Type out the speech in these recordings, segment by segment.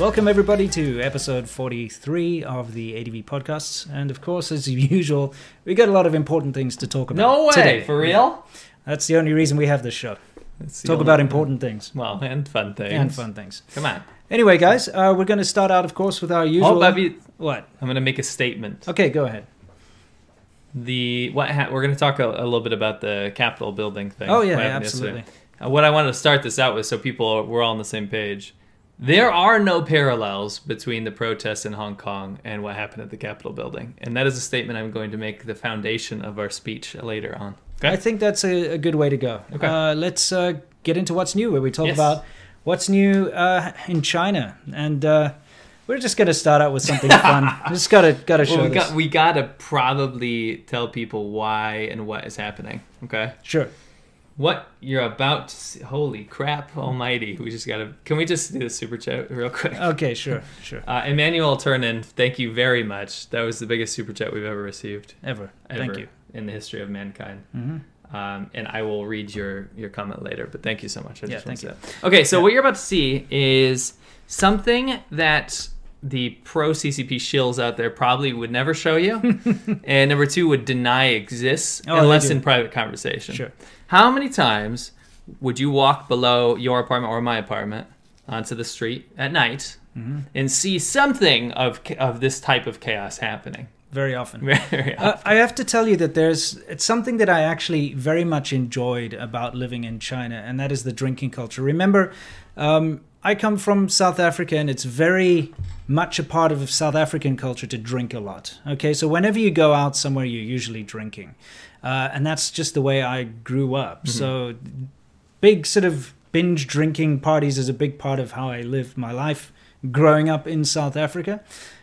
Welcome, everybody, to episode 43 of the ADV podcasts. And of course, as usual, we got a lot of important things to talk about. No way, today. for real? That's the only reason we have this show. Talk about important things Well, and fun things. and fun things. Come on. Anyway, guys, uh, we're going to start out, of course, with our usual. Oh, Bobby, What? I'm going to make a statement. Okay, go ahead. The what ha- we're going to talk a, a little bit about the Capitol building thing. Oh, yeah, what happened absolutely. yesterday. Uh, what I wanted to start this out with, so people are, we're all on the same page. There are no parallels between the protests in Hong Kong and what happened at the Capitol building, and that is a statement I'm going to make the foundation of our speech later on. I think that's a, a good way to go. Okay. Uh, let's uh, get into what's new, where we talk Yes. about what's new uh, in China, and uh, we're just going to start out with something fun. Just gotta gotta show Well, we this. got we got to probably tell people why and what is happening. Okay. Sure. What you're about to see, holy crap almighty. We just gotta, can we just do the super chat real quick? Okay. Sure. Sure. Uh, Emmanuel Turnin, thank you very much. That was the biggest super chat we've ever received. Ever. Ever Thank you. In the history of mankind. hmm Um, and I will read your, your comment later, but thank you so much. I Yeah, just thank to say that. Okay, so what you're about to see is something that the pro CCP shills out there probably would never show you, and number two would deny exists Oh, unless in private conversation. Sure. How many times would you walk below your apartment or my apartment onto the street at night Mm-hmm. and see something of of this type of chaos happening? Very often. Very Uh, I have to tell you that there's it's something that I actually very much enjoyed about living in China, and that is the drinking culture. Remember, um, I come from South Africa, and it's very much a part of South African culture to drink a lot. Okay, so whenever you go out somewhere, you're usually drinking, uh, and that's just the way I grew up. So, big sort of binge drinking parties is a big part of how I lived my life growing up in South Africa.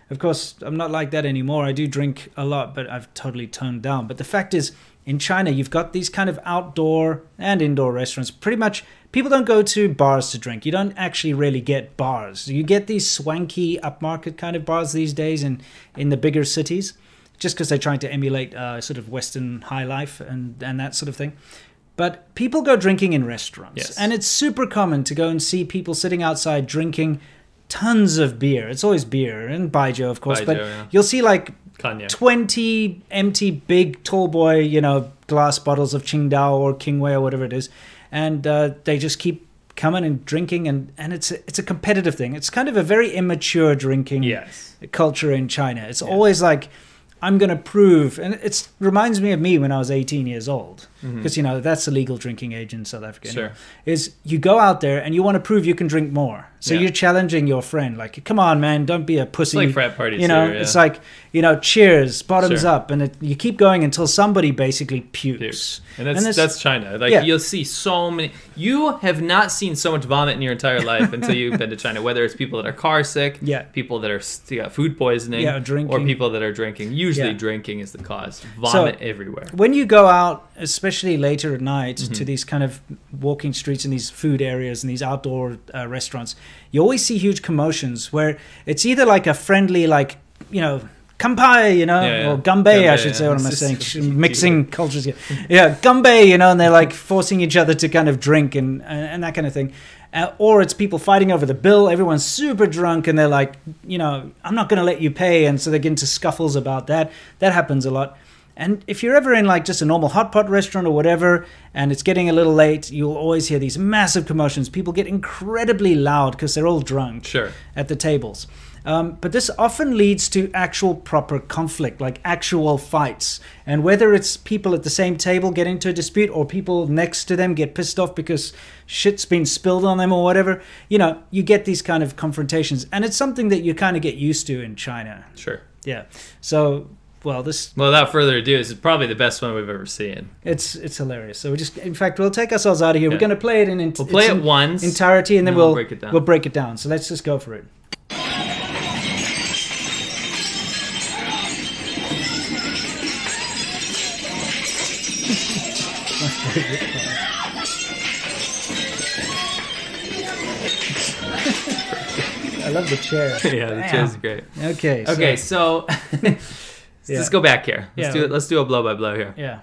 Of course, I'm not like that anymore. I do drink a lot, but I've totally toned down. But the fact is, in China, you've got these kind of outdoor and indoor restaurants. Pretty much, people don't go to bars to drink. You don't actually really get bars. You get these swanky upmarket kind of bars these days in, in the bigger cities, just because they're trying to emulate uh, sort of Western high life and, and that sort of thing. But people go drinking in restaurants. Yes. And it's super common to go and see people sitting outside drinking tons of beer. It's always beer and baijiu, of course. Baijiu, but yeah. you'll see like Kanye. 20 empty, big, tall boy, you know, glass bottles of Qingdao or Kingwei or whatever it is. And uh, they just keep coming and drinking. And, and it's, a, it's a competitive thing. It's kind of a very immature drinking Yes. culture in China. It's always like, I'm going to prove, and it reminds me of me when I was 18 years old, because you know that's the legal drinking age in South Africa. anyway, Mm-hmm. Sure. is you go out there and you want to prove you can drink more, so Yeah. you're challenging your friend, like, come on, man, don't be a pussy. like frat parties you know. yeah. It's like you know, cheers, bottoms Sure. up, and it, you keep going until somebody basically pukes. Pukes. And that's And that's China. Like Yeah. you'll see so many. You have not seen so much vomit in your entire life until you've been to China. Whether it's people that are car sick, Yeah. people that are food poisoning, Yeah, drinking. or people that are drinking. Usually, drinking is the cause. Vomit everywhere. when you go out, especially later at night, Mm-hmm. to these kind of walking streets and these food areas and these outdoor uh, restaurants, you always see huge commotions where it's either like a friendly, like you know. Kampai, you know, Yeah, yeah. or ganbei, I should say. yeah. What am I saying? Mixing cultures here. Yeah, ganbei, you know, and they're like forcing each other to kind of drink and and, and that kind of thing. Uh, or it's people fighting over the bill. Everyone's super drunk and they're like, you know, I'm not going to let you pay. And so they get into scuffles about that. That happens a lot. And if you're ever in like just a normal hot pot restaurant or whatever, and it's getting a little late, you'll always hear these massive commotions. People get incredibly loud because they're all drunk Sure. at the tables. Um, but this often leads to actual proper conflict, like actual fights. And whether it's people at the same table get into a dispute or people next to them get pissed off because shit's been spilled on them or whatever, you know, you get these kind of confrontations. And it's something that you kind of get used to in China. Sure. Yeah. So, well, this Well, without further ado, this is probably the best one we've ever seen. it's it's hilarious. So we just, in fact, we'll take ourselves out of here. We're going to play it in, in We'll play it in- once. entirety, and then, and we'll we'll break it down. We'll break it down. So let's just go for it. I love the chair. yeah, the Damn. chair's great. Okay. Okay, so, so let's Yeah. just go back here. Let's Yeah. do it. Let's do a blow by blow here. Yeah.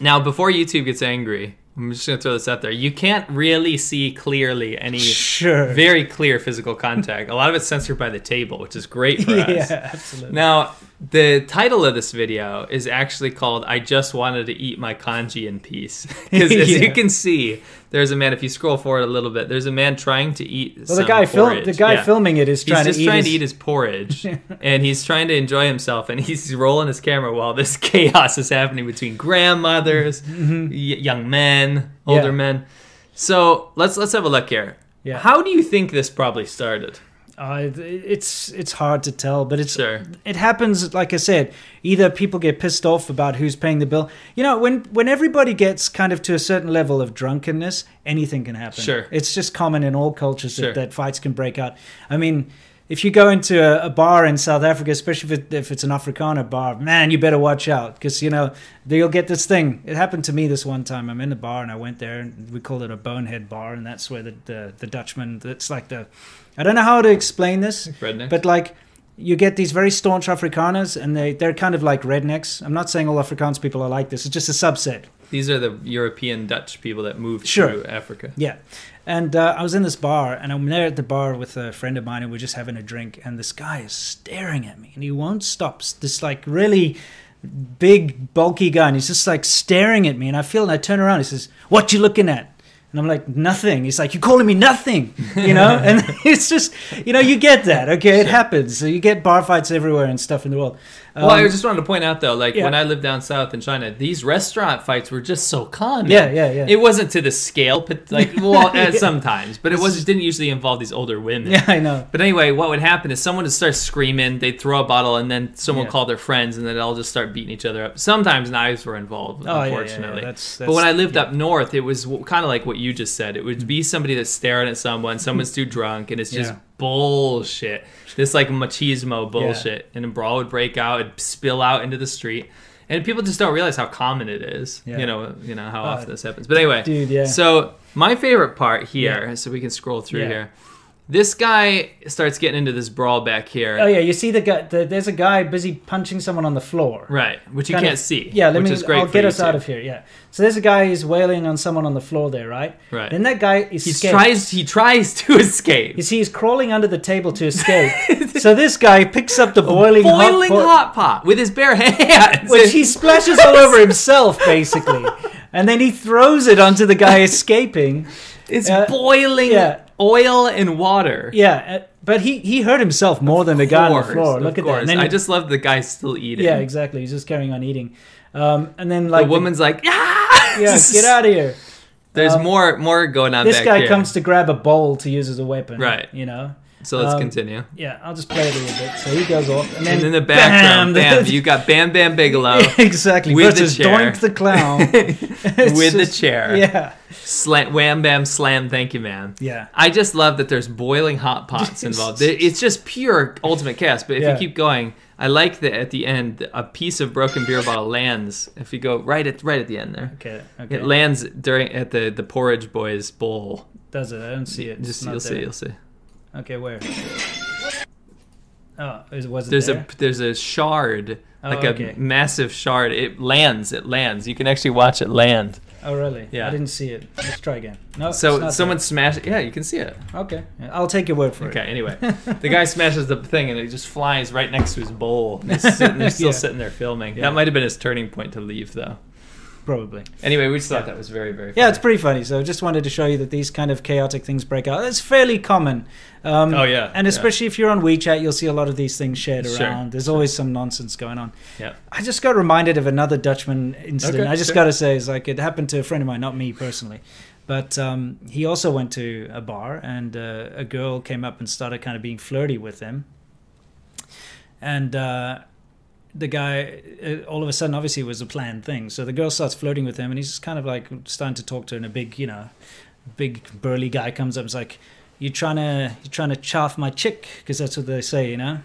Now, before YouTube gets angry, I'm just gonna throw this out there. You can't really see clearly any Sure. very clear physical contact. A lot of it's censored by the table, which is great for us. yeah, absolutely. Now, the title of this video is actually called "I Just Wanted to Eat My Congee in Peace," because as Yeah. you can see, there's a man. If you scroll forward a little bit, there's a man trying to eat. well, the guy porridge. the guy Yeah. filming it is He's trying just to eat trying his, to eat his porridge, and he's trying to enjoy himself, and he's rolling his camera while this chaos is happening between grandmothers, y- young men, older Mm-hmm. Yeah. men. So let's let's have a look here. Yeah. How do you think this probably started? Uh, it's it's hard to tell, but it's Sure. it happens. Like I said, either people get pissed off about who's paying the bill. You know, when when everybody gets kind of to a certain level of drunkenness, anything can happen. Sure. it's just common in all cultures Sure. that, that fights can break out. I mean. If you go into a, a bar in South Africa, especially if, it, if it's an Afrikaner bar, man, you better watch out because you know you'll get this thing. It happened to me this one time. I'm in the bar and I went there, and we called it a bonehead bar, and that's where the the, the Dutchman. That's like the, I don't know how to explain this, Redneck. but like you get these very staunch Afrikaners, and they they're kind of like rednecks. I'm not saying all Afrikaans people are like this. It's just a subset. These are the European Dutch people that moved Sure. through Africa. Yeah. And uh, I was in this bar, and I'm there at the bar with a friend of mine, and we're just having a drink. And this guy is staring at me, and he won't stop. This like really big, bulky guy, and he's just like staring at me. And I feel, and I turn around. He says, "What you looking at?" And I'm like, "Nothing." He's like, "You calling me nothing?" You know? and it's just, you know, you get that. Okay, it happens. So you get bar fights everywhere and stuff in the world. Well, I Um, just wanted to point out though, like yeah. when I lived down south in China, these restaurant fights were just so common. Yeah, yeah, yeah. It wasn't to the scale, but like well, Yeah. sometimes, but it was didn't usually involve these older women. yeah, I know. But anyway, what would happen is someone would start screaming, they'd throw a bottle, and then someone Yeah. would call their friends, and then they'll just start beating each other up. Sometimes knives were involved, Oh, unfortunately. That's- but when I lived up north, it was kind of like what you just said. It would be somebody that's staring at someone, someone's too drunk, and it's just. Bullshit. This like machismo bullshit. And a brawl would break out, it'd spill out into the street. And people just don't realize how common it is. Yeah. You know, you know how Uh, often this happens. But anyway, dude, yeah. So my favorite part here, so we can scroll through Yeah. here. This guy starts getting into this brawl back here. Oh yeah, you see the guy. The, there's a guy busy punching someone on the floor. Right, which you kind can't of- see. Yeah, let which me. is great I'll get us YouTube. out of here. Yeah. So there's a guy who's wailing on someone on the floor there, right? Right. Then that guy is. He tries. He tries to escape. You see, he's crawling under the table to escape. so this guy picks up the boiling, boiling hot, hot, pot with his bare hands. which he splashes all over himself, basically, and then he throws it onto the guy escaping. it's uh, boiling yeah. Oil and water. Yeah, uh, but he he hurt himself more than the guy on the floor. of Look at that. course. And then I he- just love the guy still eating. yeah, exactly. He's just carrying on eating. Um, and then like the woman's like, ah! yeah, get out of here. There's Um, more more going on This guy here. comes to grab a bowl to use as a weapon. Right. You know. So let's um, continue. Yeah, I'll just play it a little bit. So he goes off, and then And in the background, bam, bam you got Bam Bam Bigelow exactly with the versus chair. Doink the clown It's with the chair. Yeah, Slam, wham bam slam. Thank you, man. yeah. I just love that there's boiling hot pots involved. It's just pure ultimate chaos. But if Yeah. you keep going, I like that at the end a piece of broken beer bottle lands. If you go right at right at the end there, Okay, okay. it lands during at the the porridge boys bowl. Does it? I don't see it. Just you'll there. see, you'll see. Okay, where? Oh, is, was it There's there? a there's a shard, Oh, like okay. a massive shard. It lands. It lands. You can actually watch it land. Oh, really? Yeah. I didn't see it. Let's try again. No. it's So someone smashed. Yeah, you can see it. Okay, I'll take your word for Okay. it. Okay. Anyway, the guy smashes the thing and it just flies right next to his bowl. And He's, sitting, he's still Yeah. sitting there filming. Yeah. That might have been his turning point to leave, though. Probably. Anyway, we just thought Yeah. that was very, very. Yeah, it's pretty funny. So just wanted to show you that these kind of chaotic things break out. It's fairly common. Um, Oh, yeah, And yeah. especially if you're on WeChat, you'll see a lot of these things shared Sure, around. There's always some nonsense going on. Yeah. I just got reminded of another Dutchman incident. Okay, I just sure. got to say, it's like it happened to a friend of mine, not me personally. But um, he also went to a bar, and uh, a girl came up and started kind of being flirty with him. And uh, the guy, uh, all of a sudden, obviously, was a planned thing. So the girl starts flirting with him, and he's just kind of like starting to talk to her. And a big, you know, big burly guy comes up. and is like, you're trying to, you're trying to chaff my chick?" Because that's what they say, you know.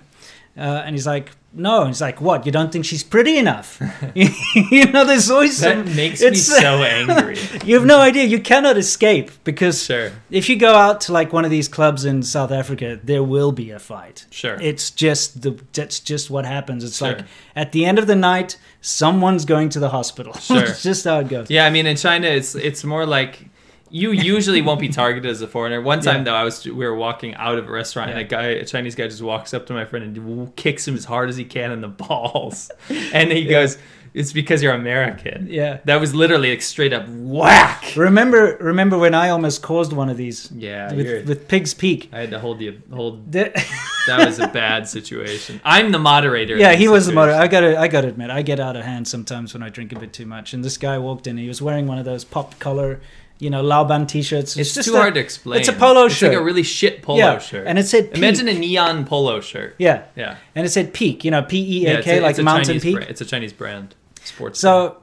Uh, and he's like, no. It's like, what? You don't think she's pretty enough? you know, there's always That some. makes me so angry. You have no idea. You cannot escape because Sure. if you go out to like one of these clubs in South Africa, there will be a fight. Sure. It's just the that's just what happens. It's Sure. like at the end of the night, someone's going to the hospital. Sure. it's just how it goes. Yeah, I mean, in China, it's it's more like you usually won't be targeted as a foreigner. One time Yeah. though, I was we were walking out of a restaurant, and a guy, a Chinese guy, just walks up to my friend and kicks him as hard as he can in the balls, and he goes, "It's because you're American." Yeah. That was literally like straight up whack. Remember remember when I almost caused one of these Yeah, with, with Pig's Peak? I had to hold you hold. The- That was a bad situation. I'm the moderator. yeah, he was the moderator. I gotta, I gotta admit, I get out of hand sometimes when I drink a bit too much. And this guy walked in. He was wearing one of those pop collar, you know, Laoban t-shirts. It's, just too a- hard to explain. It's a polo it's shirt. like a really shit polo yeah, shirt. and it said Peak. Imagine a neon polo shirt. yeah, Yeah. and it said Peak. You know, P E A K Yeah, it's like it's a Mountain Chinese Peak. brand. It's a Chinese brand. Sports. brand. So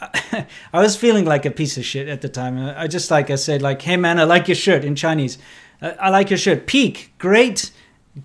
I was feeling like a piece of shit at the time. I just like I said, like, hey man, I like your shirt in Chinese. I, I like your shirt. Peak, great,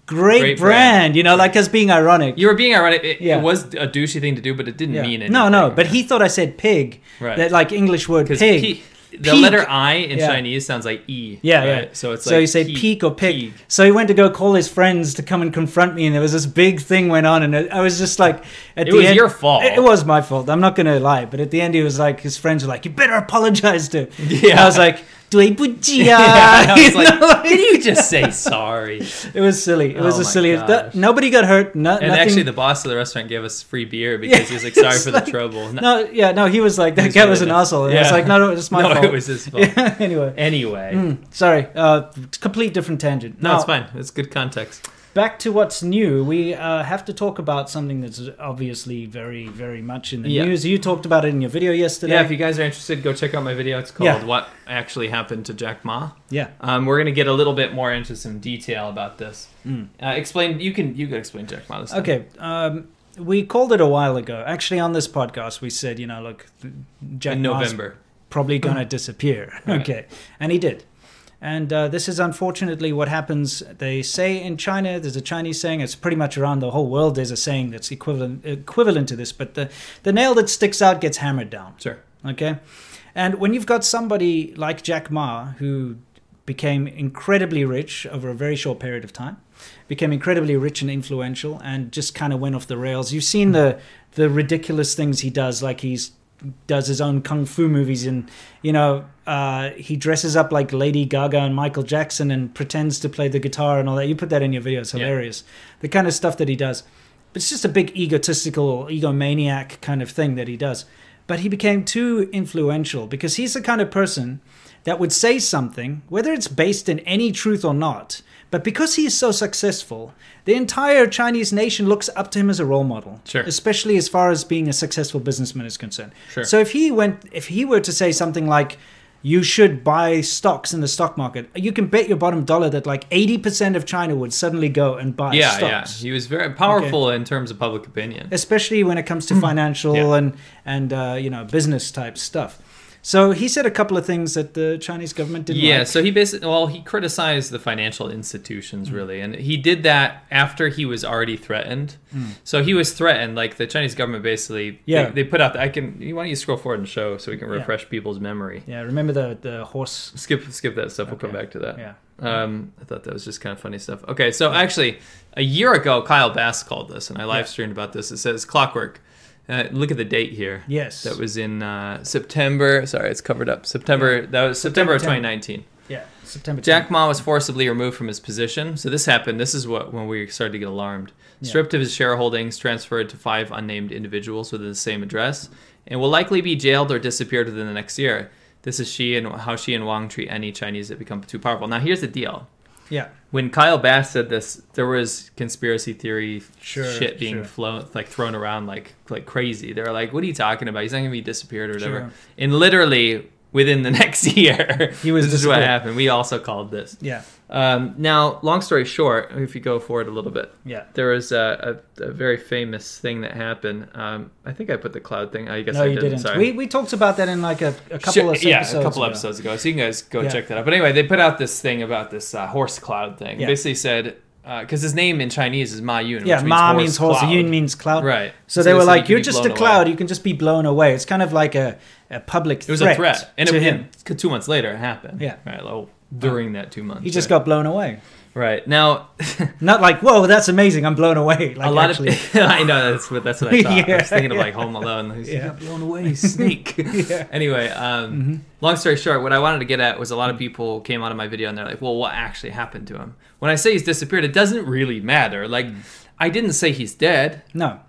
great, Great brand. brand. You know, like us being ironic. you were being ironic. It, Yeah. it was a douchey thing to do, but it didn't Yeah. mean anything. No, no, but he thought I said pig. Right. That like English word pig. The Peak. letter I in Yeah. Chinese sounds like e. Yeah, right? yeah. So it's so like he said peak, peak or pig. peak. So he went to go call his friends to come and confront me, and there was this big thing went on, and I was just like, at It the was end, your fault. It, it was my fault. I'm not gonna lie, but at the end, he was like, his friends were like, "You better apologize to." him." Yeah. I was like, " Duibuqi. Yeah, I was like, like, you just say sorry? It was silly. It was oh a silly. Nobody got hurt. No, and nothing. actually, the boss of the restaurant gave us free beer because yeah, he was like, sorry for like, the trouble. No, no, yeah, no, he was like, that was guy was an asshole. Yeah. It was like, no, no, it's my no, fault. it was his fault. anyway. Anyway. Mm, sorry. Uh, complete different tangent. No, no, it's fine. It's good context back to what's new, we uh, have to talk about something that's obviously very, very much in the Yeah. news. You talked about it in your video yesterday. Yeah, if you guys are interested, go check out my video. It's called Yeah. "What Actually Happened to Jack Ma." yeah. Um, we're gonna get a little bit more into some detail about this. Mm. Uh, explain. You can. You can explain Jack Ma. This. Okay. Um, we called it a while ago. Actually, on this podcast, we said, you know, look, Jack In Ma's November. probably going to disappear. Right. Okay. And he did. And uh, this is unfortunately what happens. They say in China, there's a Chinese saying, it's pretty much around the whole world, there's a saying that's equivalent equivalent to this, but the, the nail that sticks out gets hammered down. Sure. Okay. And when you've got somebody like Jack Ma, who became incredibly rich over a very short period of time, became incredibly rich and influential, and just kind of went off the rails. You've seen the the ridiculous things he does, like he's does his own kung fu movies, and you know uh, he dresses up like Lady Gaga and Michael Jackson and pretends to play the guitar and all that. You put that in your video; it's Yeah. hilarious. The kind of stuff that he does. But it's just a big egotistical, egomaniac kind of thing that he does. But he became too influential because he's the kind of person that would say something, whether it's based in any truth or not. But because he is so successful, the entire Chinese nation looks up to him as a role model. Sure. Especially as far as being a successful businessman is concerned. Sure. So if he went, if he were to say something like, "You should buy stocks in the stock market," you can bet your bottom dollar that like eighty percent of China would suddenly go and buy Yeah, stocks yeah. He was very powerful in terms of public opinion. especially when it comes to financial Yeah. and and uh, you know business type stuff. So he said a couple of things that the Chinese government didn't Yeah, like. so he basically well he criticized the financial institutions Mm. really, and he did that after he was already threatened. So he was threatened, like the Chinese government basically. Mm. Yeah. they, they put out. The, I can. Why don't you scroll forward and show so we can Yeah. refresh people's memory. Yeah, remember the the horse? Skip skip that stuff. We'll come back to that. Yeah. Um, I thought that was just kind of funny stuff. Okay, so actually, a year ago, Kyle Bass called this, and I live streamed about this. It says Clockwork. Uh, look at the date here. Yes. That was in uh, September. Sorry, it's covered up. September. That was September, of 2019. Yeah, September. Jack Ma was forcibly removed from his position. So this happened. This is what when we started to get alarmed. Yeah. Stripped of his shareholdings, transferred to five unnamed individuals within the same address, and will likely be jailed or disappeared within the next year. This is Xi and how Xi and Wang treat any Chinese that become too powerful. Now here's the deal. Yeah. When Kyle Bass said this, there was conspiracy theory Sure, shit being sure. flown like thrown around like like crazy. They were like, "What are you talking about? He's not gonna be disappeared or whatever." Sure. And literally within the next year, He was this is what happened. We also called this. Yeah. Um, now, long story short, if you go forward a little bit, Yeah. there was a, a, a very famous thing that happened. Um, I think I put the cloud thing. I guess No, I you didn't. didn't. We we talked about that in like a, a couple Sure, of yeah, episodes. a couple ago. episodes ago. So you can guys go Yeah. check that out. But anyway, they put out this thing about this uh, horse cloud thing. Yeah. Basically said because his name in Chinese is Ma Yun. yeah, which Ma horse, means horse, cloud. Yun means cloud. Right. So, So they were they said he like, "You're just a blown away." cloud. You can just be blown away." It's kind of like a, a public It was threat a threat, and to it, him. two months later it happened. Yeah. Right. Well, during that two months. He just right. got blown away. right now. Not like, "Whoa, that's amazing! I'm blown away." Like a lot actually, of I know that's what that's what I thought. I was thinking of yeah. like Home Alone. He's Yeah. got blown away, snake. Yeah. Mm-hmm. Anyway, um, long story short, what I wanted to get at was a lot of people came out of my video and they're like, "Well, what actually happened to him?" When I say he's disappeared, it doesn't really matter. Like, I didn't say he's dead. no,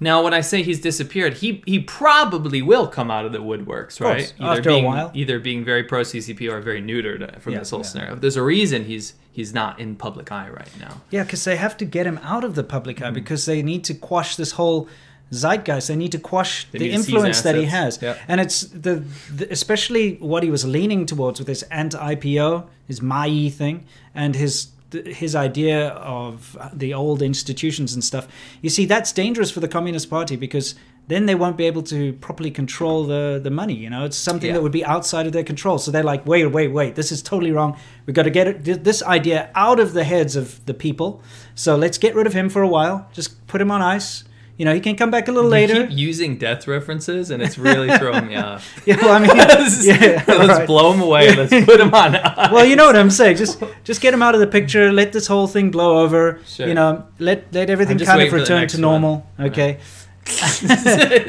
Now, when I say he's disappeared, he he probably will come out of the woodworks, right? course, after a while. either being very pro CCP or very neutered uh, from Yeah, this whole yeah. scenario. There's a reason he's he's not in public eye right now. yeah, because they have to get him out of the public eye hmm. because they need to quash this whole zeitgeist. They need to quash They the need to seize influence that he has, Yeah. and it's the, the especially what he was leaning towards with his anti-IPO, his Mai thing, and his his idea of uh, the old institutions and stuff. You see, that's dangerous for the Communist Party because then they won't be able to properly control the the money. You know, it's something Yeah. that would be outside of their control. So they're like, wait, wait, wait, this is totally wrong. We've got to get it, this idea out of the heads of the people. So let's get rid of him for a while. Just put him on ice. You know, he can come back a little You later. keep using death references, and it's really throwing me off. Yeah, well, I mean, let's yeah, let's right. blow him away. Let's put him on. ice. well, you know what I'm saying. Just just get him out of the picture. Let this whole thing blow over. Sure. You know, let let everything kind of waiting for the return to normal. one. Okay.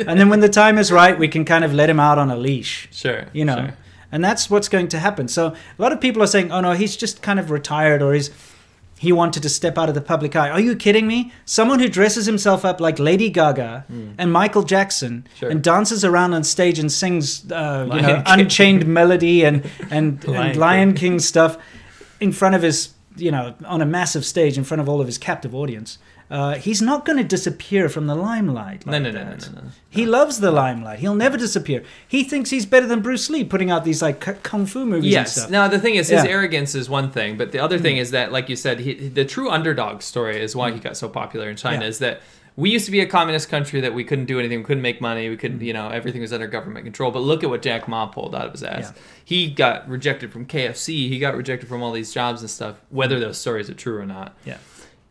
and then when the time is right, we can kind of let him out on a leash. sure, You know, sure. and that's what's going to happen. So a lot of people are saying, "Oh no, he's just kind of retired, or he's." He wanted to step out of the public eye. Are you kidding me? Someone who dresses himself up like Lady Gaga and Michael Jackson. Sure. and dances around on stage and sings, uh, you know, King. Unchained Melody and and, Lion and King. Lion King stuff in front of his, you know, on a massive stage in front of all of his captive audience. Uh, he's not going to disappear from the limelight. No, like no, no, no, that. no, no. He loves the limelight. He'll never disappear. He thinks he's better than Bruce Lee, putting out these like kung fu movies and Yes. stuff. Now the thing is, his Yeah. arrogance is one thing, but the other thing mm. is that, like you said, he, the true underdog story is why he mm. got so popular in China. Yeah. Is that we used to be a communist country that we couldn't do anything, we couldn't make money, we couldn't, mm. you know, everything was under government control. But look at what Jack Ma pulled out of his ass. Yeah. He got rejected from KFC. He got rejected from all these jobs and stuff. Whether those stories are true or not. Yeah.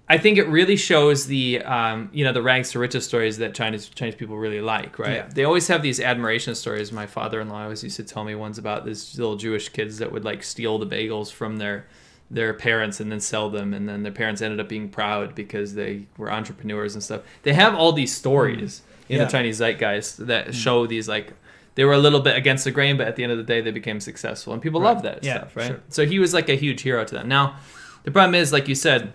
I think it really shows the um, you know the rags to riches stories that Chinese Chinese people really like, right? Yeah. They always have these admiration stories. My father-in-law always used to tell me ones about these little Jewish kids that would like steal the bagels from their their parents and then sell them, and then their parents ended up being proud because they were entrepreneurs and stuff. They have all these stories in Yeah. the Chinese zeitgeist that show these like they were a little bit against the grain, but at the end of the day, they became successful, and people Right. love that Yeah, stuff, right? sure. So he was like a huge hero to them. Now, the problem is, like you said,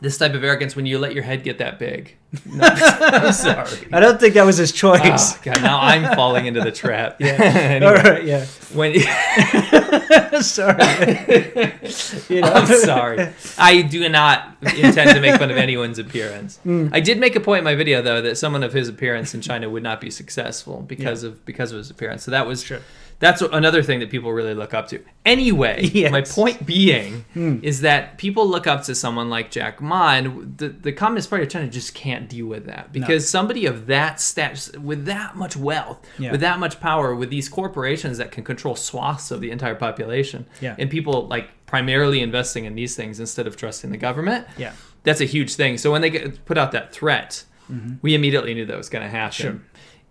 this type of arrogance when you let your head get that big. No, I'm sorry. I don't think that was his choice. Oh, God, now I'm falling into the trap. Yeah. Anyway, All right, yeah. when Sorry. you know? I'm sorry. I do not intend to make fun of anyone's appearance. Mm. I did make a point in my video though that someone of his appearance in China would not be successful because of because of his appearance. So that was Sure. That's another thing that people really look up to. Anyway, Yes. my point being Mm. is that people look up to someone like Jack Ma, and the, the Communist Party of China just can't deal with that because somebody of that status, with that much wealth, Yeah. with that much power, with these corporations that can control swaths of the entire population, Yeah. and people like primarily investing in these things instead of trusting the government, Yeah. that's a huge thing. So when they get, put out that threat, we immediately knew that was going to happen. Mm-hmm. Sure.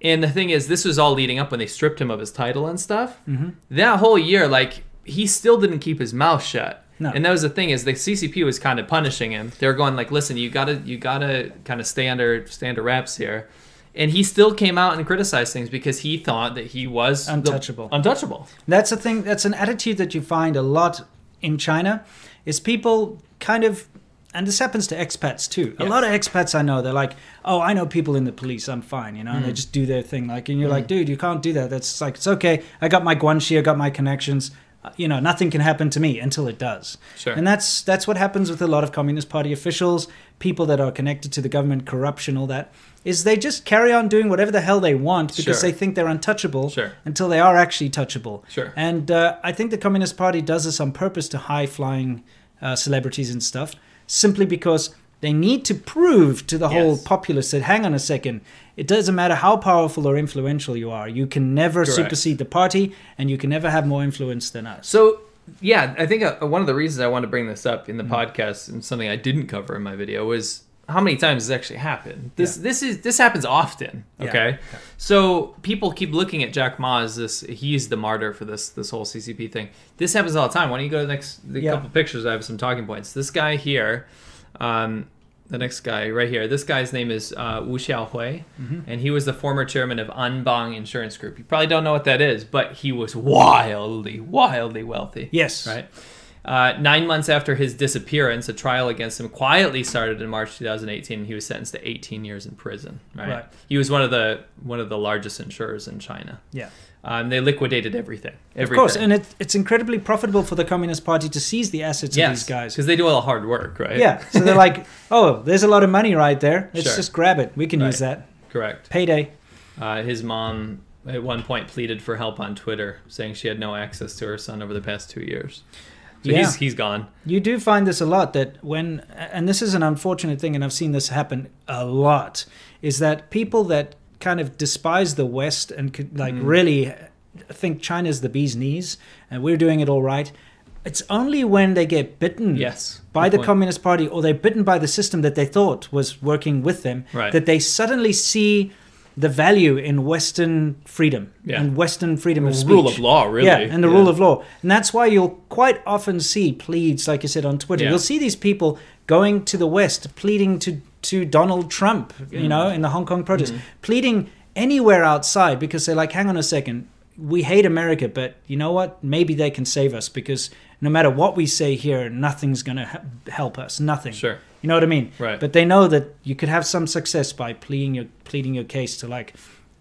And the thing is, this was all leading up when they stripped him of his title and stuff. Mm-hmm. That whole year, like he still didn't keep his mouth shut. No. And that was the thing is the CCP was kind of punishing him. They were going like, "Listen, you gotta, you gotta kind of stay under, stay under wraps here." And he still came out and criticized things because he thought that he was the- Untouchable. untouchable. That's a thing. That's an attitude that you find a lot in China. Is people kind of, and this happens to expats too. A lot of expats I know, they're like, "Oh, I know people in the police. I'm fine," you know, and they Mm. just do their thing. Like, and you're like, "Dude, you can't do that. That's like, it's okay. I got my guanxi. I got my connections. Uh, You know, nothing can happen to me until it does." Sure. And that's that's what happens with a lot of Communist Party officials, people that are connected to the government, corruption, all that. Is they just carry on doing whatever the hell they want because Sure. they think they're untouchable Sure. until they are actually touchable. Sure. And uh, I think the Communist Party does this on purpose to high flying uh, celebrities and stuff, simply because they need to prove to the whole populace that, hang on a second, it doesn't matter how powerful or influential you are, you can never Correct. supersede the party and you can never have more influence than us. So yeah, I think uh, one of the reasons I wanted to bring this up in Mm-hmm. the podcast and something I didn't cover in my video was how many times this actually happened. This Yeah. this is this happens often. Yeah. Okay, so people keep looking at Jack Ma as this. He's the martyr for this this whole CCP thing. This happens all the time. Why don't you go to the next the Yeah. couple pictures? I have some talking points. This guy here. Um, the next guy right here. This guy's name is uh, Wu Xiaohui, Mm-hmm. and he was the former chairman of Anbang Insurance Group. You probably don't know what that is, but he was wildly, wildly wealthy. Yes. Right. Uh, nine months after his disappearance, a trial against him quietly started in March 2018. and He was sentenced to 18 years in prison. Right. Right. He was one of the one of the largest insurers in China. Yeah. Um, they liquidated everything. Of course, and it, it's incredibly profitable for the Communist Party to seize the assets of these guys. because they do all the hard work, right? Yeah, so they're like, oh, there's a lot of money right there. Let's Sure. just grab it. We can Right. use that. Correct. Payday. Uh, his mom at one point pleaded for help on Twitter, saying she had no access to her son over the past two years. So Yeah. he's he's gone. You do find this a lot that when, and this is an unfortunate thing, and I've seen this happen a lot, is that people that kind of despise the West and could, like Mm. really think China's the bee's knees and we're doing it all right. It's only when they get bitten Yes. by the point. Communist Party or they're bitten by the system that they thought was working with them Right. that they suddenly see the value in Western freedom Yeah. and Western freedom of speech. rule of law, really. Yeah, and the rule of law. And that's why you'll quite often see pleads, like you said on Twitter. Yeah. You'll see these people going to the West, pleading to, to Donald Trump, you know, Mm-hmm. in the Hong Kong protest, pleading anywhere outside because they're like, hang on a second, we hate America, but you know what? Maybe they can save us because no matter what we say here, nothing's going to ha- help us. Nothing. Sure. You know what I mean? Right. But they know that you could have some success by pleading your pleading your case to like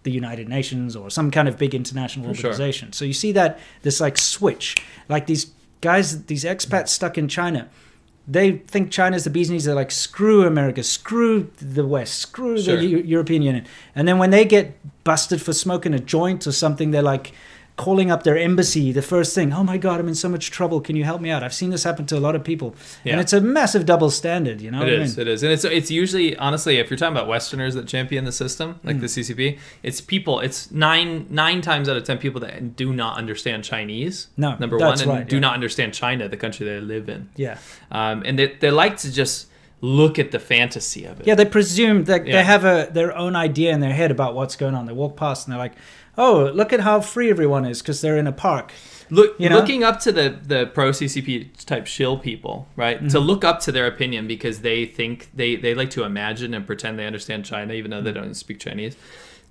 the United Nations or some kind of big international For sure. organization. So you see that this like switch, like these guys, these expats stuck in China. They think China's the bee's knees. They're like, screw America, screw the West, screw Sure. the Eu- European Union. And then when they get busted for smoking a joint or something, they're like calling up their embassy. The first thing, oh my God, I'm in so much trouble. Can you help me out? I've seen this happen to a lot of people. Yeah. And it's a massive double standard, you know? It what I is. mean? It is, and it's it's usually honestly, if you're talking about Westerners that champion the system, like Mm. the CCP, it's people. It's nine nine times out of ten people that do not understand Chinese. No, number that's one, and right, do yeah. not understand China, the country they live in, Yeah. um, and they they like to just look at the fantasy of it. Yeah, they presume that Yeah. they have a their own idea in their head about what's going on. They walk past and they're like, "Oh, look at how free everyone is because they're in a park." Look, You know? looking up to the the pro CCP type shill people, right? Mm-hmm. To look up to their opinion because they think they they like to imagine and pretend they understand China, even though they don't speak Chinese.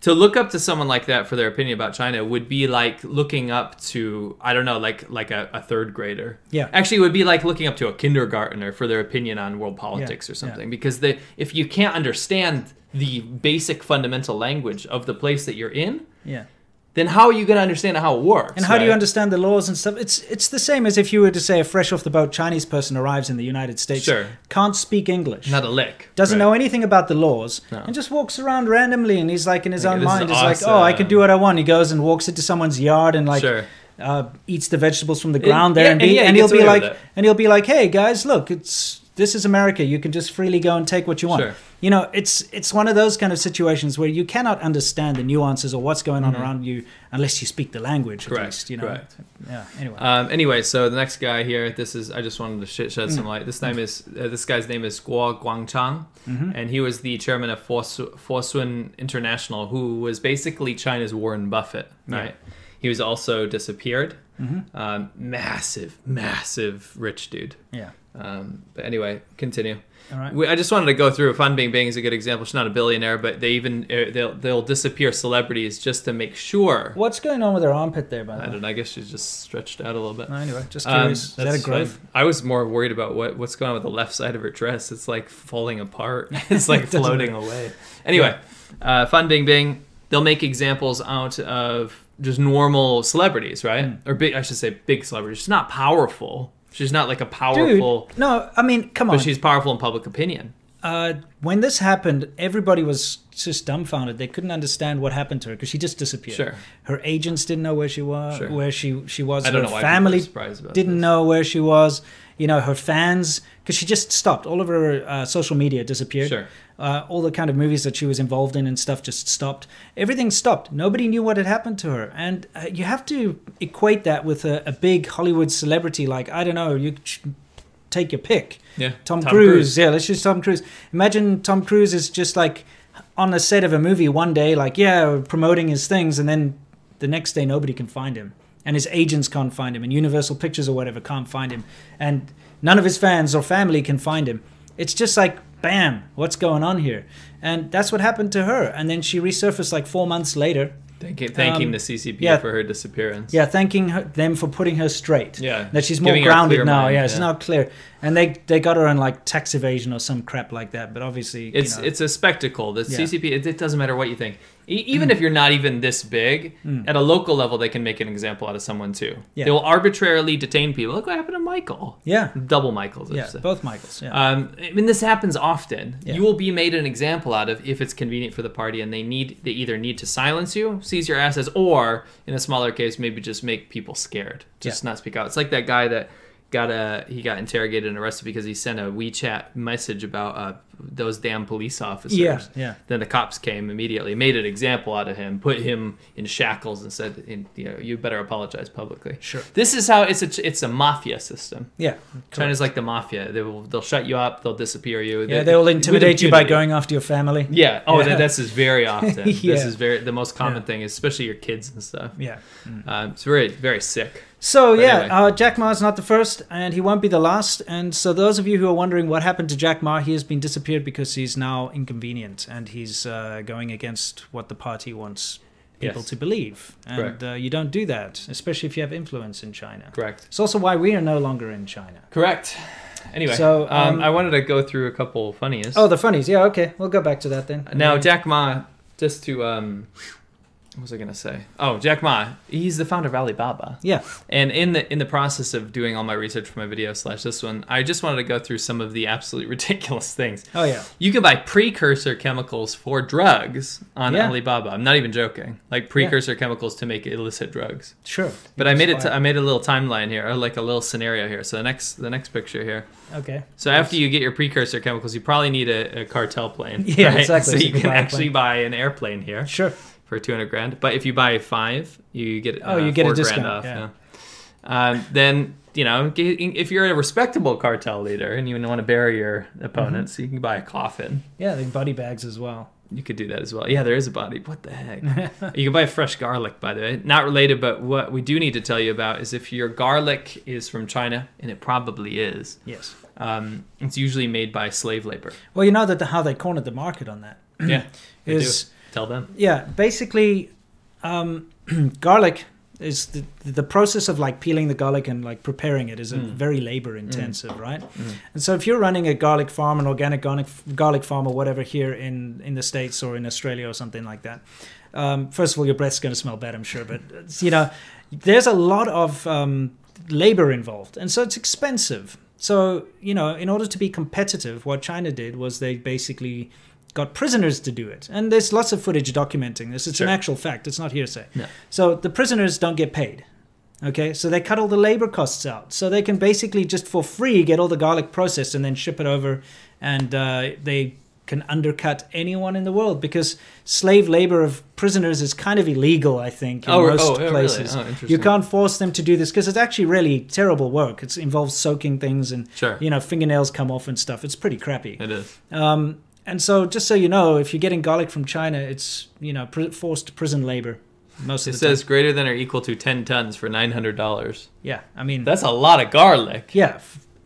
To look up to someone like that for their opinion about China would be like looking up to I don't know, like like a, a third grader. Yeah. Actually, it would be like looking up to a kindergartner for their opinion on world politics Yeah, or something. Because they, if you can't understand the basic fundamental language of the place that you're in, Yeah. Then how are you going to understand how it works? And how do you understand the laws and stuff? It's it's the same as if you were to say a fresh off the boat Chinese person arrives in the United States, Sure. can't speak English, Not a lick. doesn't Right. know anything about the laws, No. and just walks around randomly, and he's like in his Like, own mind, is like, "Oh, I can do what I want." He goes and walks into someone's yard and like sure. uh, eats the vegetables from the ground there, and, and yeah, he and he'll be like, and he'll be like, "Hey guys, look, it's this is America. You can just freely go and take what you want." Sure. You know, it's it's one of those kind of situations where you cannot understand the nuances or what's going on around you unless you speak the language. At Correct, least, you know. correct. Yeah. Anyway. Um, anyway, so the next guy here, this is I just wanted to sh- shed Mm. some light. This name is uh, this guy's name is Guo Guangchang, Mm-hmm. and he was the chairman of Fosu- Fosun International, who was basically China's Warren Buffett. Yeah. Right. He was also disappeared. Mm-hmm. Um, massive, massive rich dude. yeah. Um, but anyway, continue. All right. We, I just wanted to go through. Fun Fan Bingbing is a good example. She's not a billionaire, but they even uh, they'll they'll disappear celebrities just to make sure. What's going on with her armpit there, by the I way? don't know. I guess she's just stretched out a little bit. No, anyway, just Um, curious. is that a growth? I was more worried about what what's going on with the left side of her dress. It's like falling apart. It's like It floating away. Anyway, uh, Fan Bingbing. They'll make examples out of just normal celebrities, right? Hmm. Or big. I should say big celebrities. She's not powerful. She's not like a powerful. Dude, no, I mean, come on. but she's powerful in public opinion. uh, when this happened, everybody was just dumbfounded. They couldn't understand what happened to her because she just disappeared. Sure. Her agents didn't know where she was. Sure. Where she she was. I don't her know why family surprised about didn't this. know where she was. You know, her fans because she just stopped. All of her uh, social media disappeared. Sure. Uh, all the kind of movies that she was involved in and stuff just stopped. Everything stopped. Nobody knew what had happened to her, and uh, you have to equate that with a, a big Hollywood celebrity like I don't know. You take your pick. Yeah. Tom, Cruise. Yeah, let's just Tom Cruise. Imagine Tom Cruise is just like on the set of a movie one day, like yeah, promoting his things, and then the next day nobody can find him, and his agents can't find him, and Universal Pictures or whatever can't find him, and none of his fans or family can find him. It's just like bam, what's going on here? And that's what happened to her. And then she resurfaced like four months later. Thanking, thanking Um, the CCP yeah. for her disappearance. Yeah, thanking her, them for putting her straight. Yeah. that she's more Giving grounded now. mind, yeah, yeah. now clear. And they they got her on like tax evasion or some crap like that. But obviously, It's you know, it's a spectacle. The Yeah. CCP. It, it doesn't matter what you think. E- even if you're not even this big, at a local level, they can make an example out of someone too. Mm. Yeah. They will arbitrarily detain people. Look what happened to Michael. yeah, Double Michaels. Yeah, both Michaels. Yeah, Um, I mean, this happens often. Yeah. You will be made an example out of if it's convenient for the party, and they need they either need to silence you, seize your assets, or in a smaller case, maybe just make people scared, just not speak out. It's like that guy that got a he got interrogated and arrested because he sent a WeChat message about uh, those damn police officers. Yeah, yeah. Then the cops came immediately, made an example out of him, put him in shackles, and said, "You know, you better apologize publicly." Sure. This is how it's a it's a mafia system. yeah. China's like the mafia. They will they'll shut you up. They'll disappear you. Yeah, they will intimidate you by going after your family. Yeah. Oh, Yeah. This is very often. This is very the most common Yeah. thing, especially your kids and stuff. Yeah. Um, it's very very sick. So But yeah, anyway. uh, Jack Ma's not the first, and he won't be the last. And so those of you who are wondering what happened to Jack Ma, he has been disappeared because he's now inconvenient and he's uh, going against what the party wants people Yes. to believe. And uh, you don't do that, especially if you have influence in China. Correct. It's also why we are no longer in China. Correct. Anyway, So, um, um, I wanted to go through a couple funniest. Oh, the funnies. Yeah, okay, we'll go back to that then. Now, Jack Ma, just to um, what was I gonna say? Oh, Jack Ma, he's the founder of Alibaba. Yeah. And in the in the process of doing all my research for my video slash this one, I just wanted to go through some of the absolutely ridiculous things. Oh yeah. You can buy precursor chemicals for drugs on Yeah. Alibaba. I'm not even joking. Like precursor chemicals to make illicit drugs. Sure. But I made it. I made a little timeline here, or like a little scenario here. So the next, the next picture here. okay. So after you get your precursor chemicals, you probably need a, a cartel plane. Yeah, right? exactly. So So you you can can buy actually buy an airplane here Sure. For 200 grand. But if you buy five, you get Oh, you get a discount, Grand off, yeah. yeah. Um, then you know if you're a respectable cartel leader and you want to bury your opponents, Mm-hmm. you can buy a coffin. Yeah, the body bags as well. You could do that as well. Yeah, there is a body. What the heck? you can buy fresh garlic, by the way. Not related, but what we do need to tell you about is if your garlic is from China, and it probably is, Yes. um, it's usually made by slave labor. Well, you know that the, how they cornered the market on that Yeah, they is Tell them. yeah basically um, garlic is the the process of like peeling the garlic and like preparing it is a Mm. very labor intensive right and so if you're running a garlic farm an organic garlic garlic farm or whatever here in in the states or in australia or something like that um, first of all your breath's going to smell bad i'm sure but it's, you know there's a lot of um, labor involved and so it's expensive so you know in order to be competitive what china did was they basically got prisoners to do it. And there's lots of footage documenting this. It's an actual fact. It's not hearsay. No. so the prisoners don't get paid. Okay? So they cut all the labor costs out. So they can basically just for free get all the garlic processed and then ship it over and uh, they can undercut anyone in the world because slave labor of prisoners is kind of illegal i think in Oh, most oh, really? places. Oh, interesting. you can't force them to do this because it's actually really terrible work. It involves soaking things and Sure. you know fingernails come off and stuff. It's pretty crappy. It is. um, and so, just so you know, if you're getting garlic from China, it's you know pr- forced prison labor most It of the says time. greater than or equal to 10 tons for $900. Yeah, I mean, That's a lot of garlic. yeah.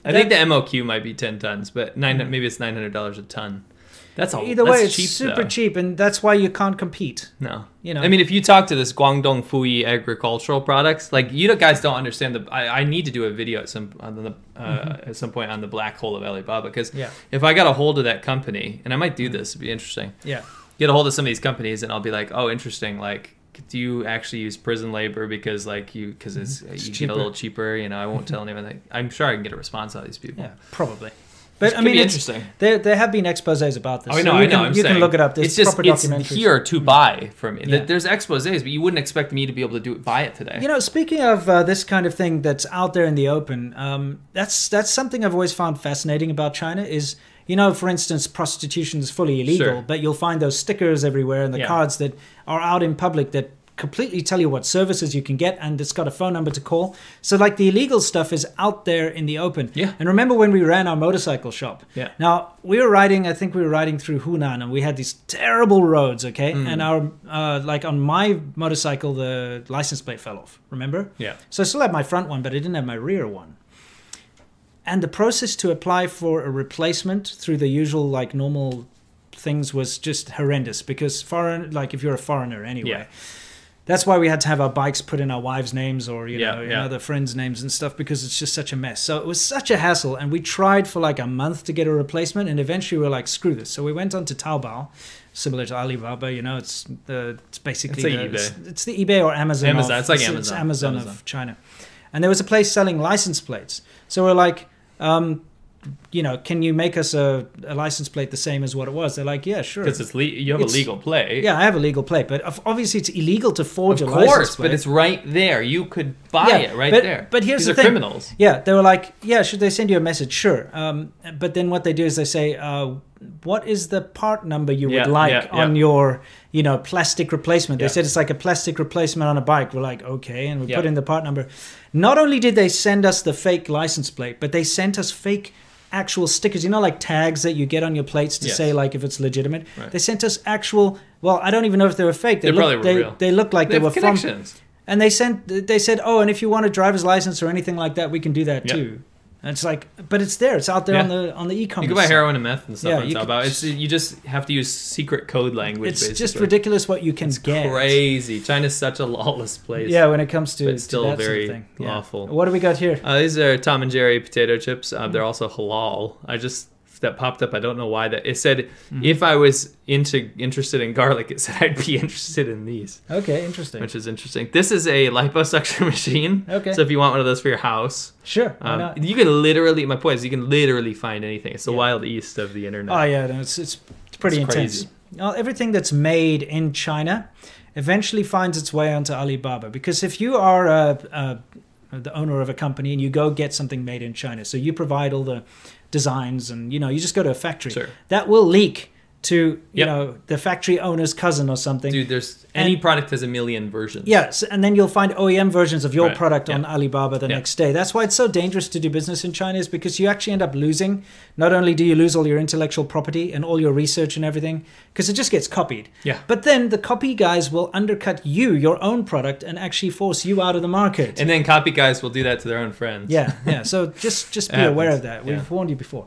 I think the MOQ might be 10 tons, but nine, mm-hmm. maybe it's $900 a ton. That's all. either that's way, it's cheap, super though. cheap, and that's why you can't compete. No. You know, I mean, if you talk to this Guangdong Fuyi agricultural products, like you guys don't understand the. I, I need to do a video at some on the uh, at some point on the black hole of Alibaba because Mm-hmm. Yeah. if I got a hold of that company, and I might do this, it'd be interesting. yeah, Get a hold of some of these companies, and I'll be like, oh, interesting. Like, do you actually use prison labor because like you because it's, Mm-hmm. It's you get a little cheaper? You know, I won't tell anyone. I'm sure I can get a response out of these people. yeah, probably. But I mean, interesting. there there have been exposés about this. Oh, I know, you I know. Can, I'm you saying. can look it up. There's it's just proper it's here to buy from me. Yeah. There's exposés, but you wouldn't expect me to be able to do it. buy it today. You know, speaking of uh, this kind of thing that's out there in the open, um, that's that's something I've always found fascinating about China. Is you know, for instance, prostitution is fully illegal, Sure. but you'll find those stickers everywhere and the Yeah. cards that are out in public that completely tell you what services you can get, and it's got a phone number to call. So, like the illegal stuff is out there in the open. Yeah. And remember when we ran our motorcycle shop? Yeah. Now we were riding. I think we were riding through Hunan, and we had these terrible roads. Okay, Mm. and our uh, like on my motorcycle, the license plate fell off. Remember? Yeah. So I still had my front one, but I didn't have my rear one. And the process to apply for a replacement through the usual like normal things was just horrendous because foreign like if you're a foreigner anyway. Yeah. That's why we had to have our bikes put in our wives' names or you Yeah, know yeah. other friends' names and stuff because it's just such a mess. So it was such a hassle, and we tried for like a month to get a replacement, and eventually we were like, "Screw this!" So we went on to Taobao, similar to Alibaba. You know, it's the it's basically It's the, eBay. It's, it's the eBay or Amazon. Amazon, of- it's like It's Amazon. Amazon, Amazon. of China, and there was a place selling license plates. So we're like, um, you know, can you make us a, a license plate the same as what it was? They're like, yeah, sure. Because it's le- you have It's- a legal plate. Yeah, I have a legal plate, but obviously it's illegal to forge Of a license course, plate. but it's right there. You could buy Yeah, it right but- there. but here's These the are thing. criminals. Yeah, they were like, yeah, should they send you a message? Sure. Um, but then what they do is they say, uh, what is the part number you Yeah, would like yeah, on your, you know, plastic replacement? They said it's like a plastic replacement on a bike. We're like, okay, and we put in the part number. Not only did they send us the fake license plate, but they sent us fake actual stickers you know like tags that you get on your plates to Yes. say like if it's legitimate Right. they sent us actual well i don't even know if they were fake they, They probably looked were they, real. they looked like They they, were from connections. and they sent they said, "Oh, and if you want a driver's license or anything like that, we can do that Yeah. too." And it's like, but it's there. It's out there Yeah. on the on the e-commerce. You can buy heroin and meth and stuff Yeah, on you can- Taobao. It's you just have to use secret code language. It's basically. just ridiculous what you can It's get. crazy. China's such a lawless place. Yeah, when it comes to, But to still that very sort of thing. Yeah. lawful. What do we got here? Uh, these are Tom and Jerry potato chips. Uh, they're also halal. I just that popped up. I don't know why that. It said Mm-hmm. if I was into interested in garlic, it said I'd be interested in these, Okay, interesting. which is interesting. This is a liposuction machine. Okay. So if you want one of those for your house, Sure. Um, you can literally. My point is, you can literally find anything. It's the Yeah. wild east of the internet. Oh yeah, no, it's it's, it's pretty It's intense. Now, everything that's made in China eventually finds its way onto Alibaba because if you are a, a, the owner of a company and you go get something made in China, so you provide all the designs and you know you just go to a factory, Sure. that will leak to you Yep. know the factory owner's cousin or something. Dude, there's any product has a million versions. Yes, and then you'll find OEM versions of your Right, product on. Alibaba the Yeah. next day. That's why it's so dangerous to do business in China, is because you actually end up losing. Not only do you lose all your intellectual property and all your research and everything, because it just gets copied. Yeah. But then the copy guys will undercut you, your own product, and actually force you out of the market. And then copy guys will do that to their own friends. yeah, yeah. So just just be aware of that. We've yeah. warned you before.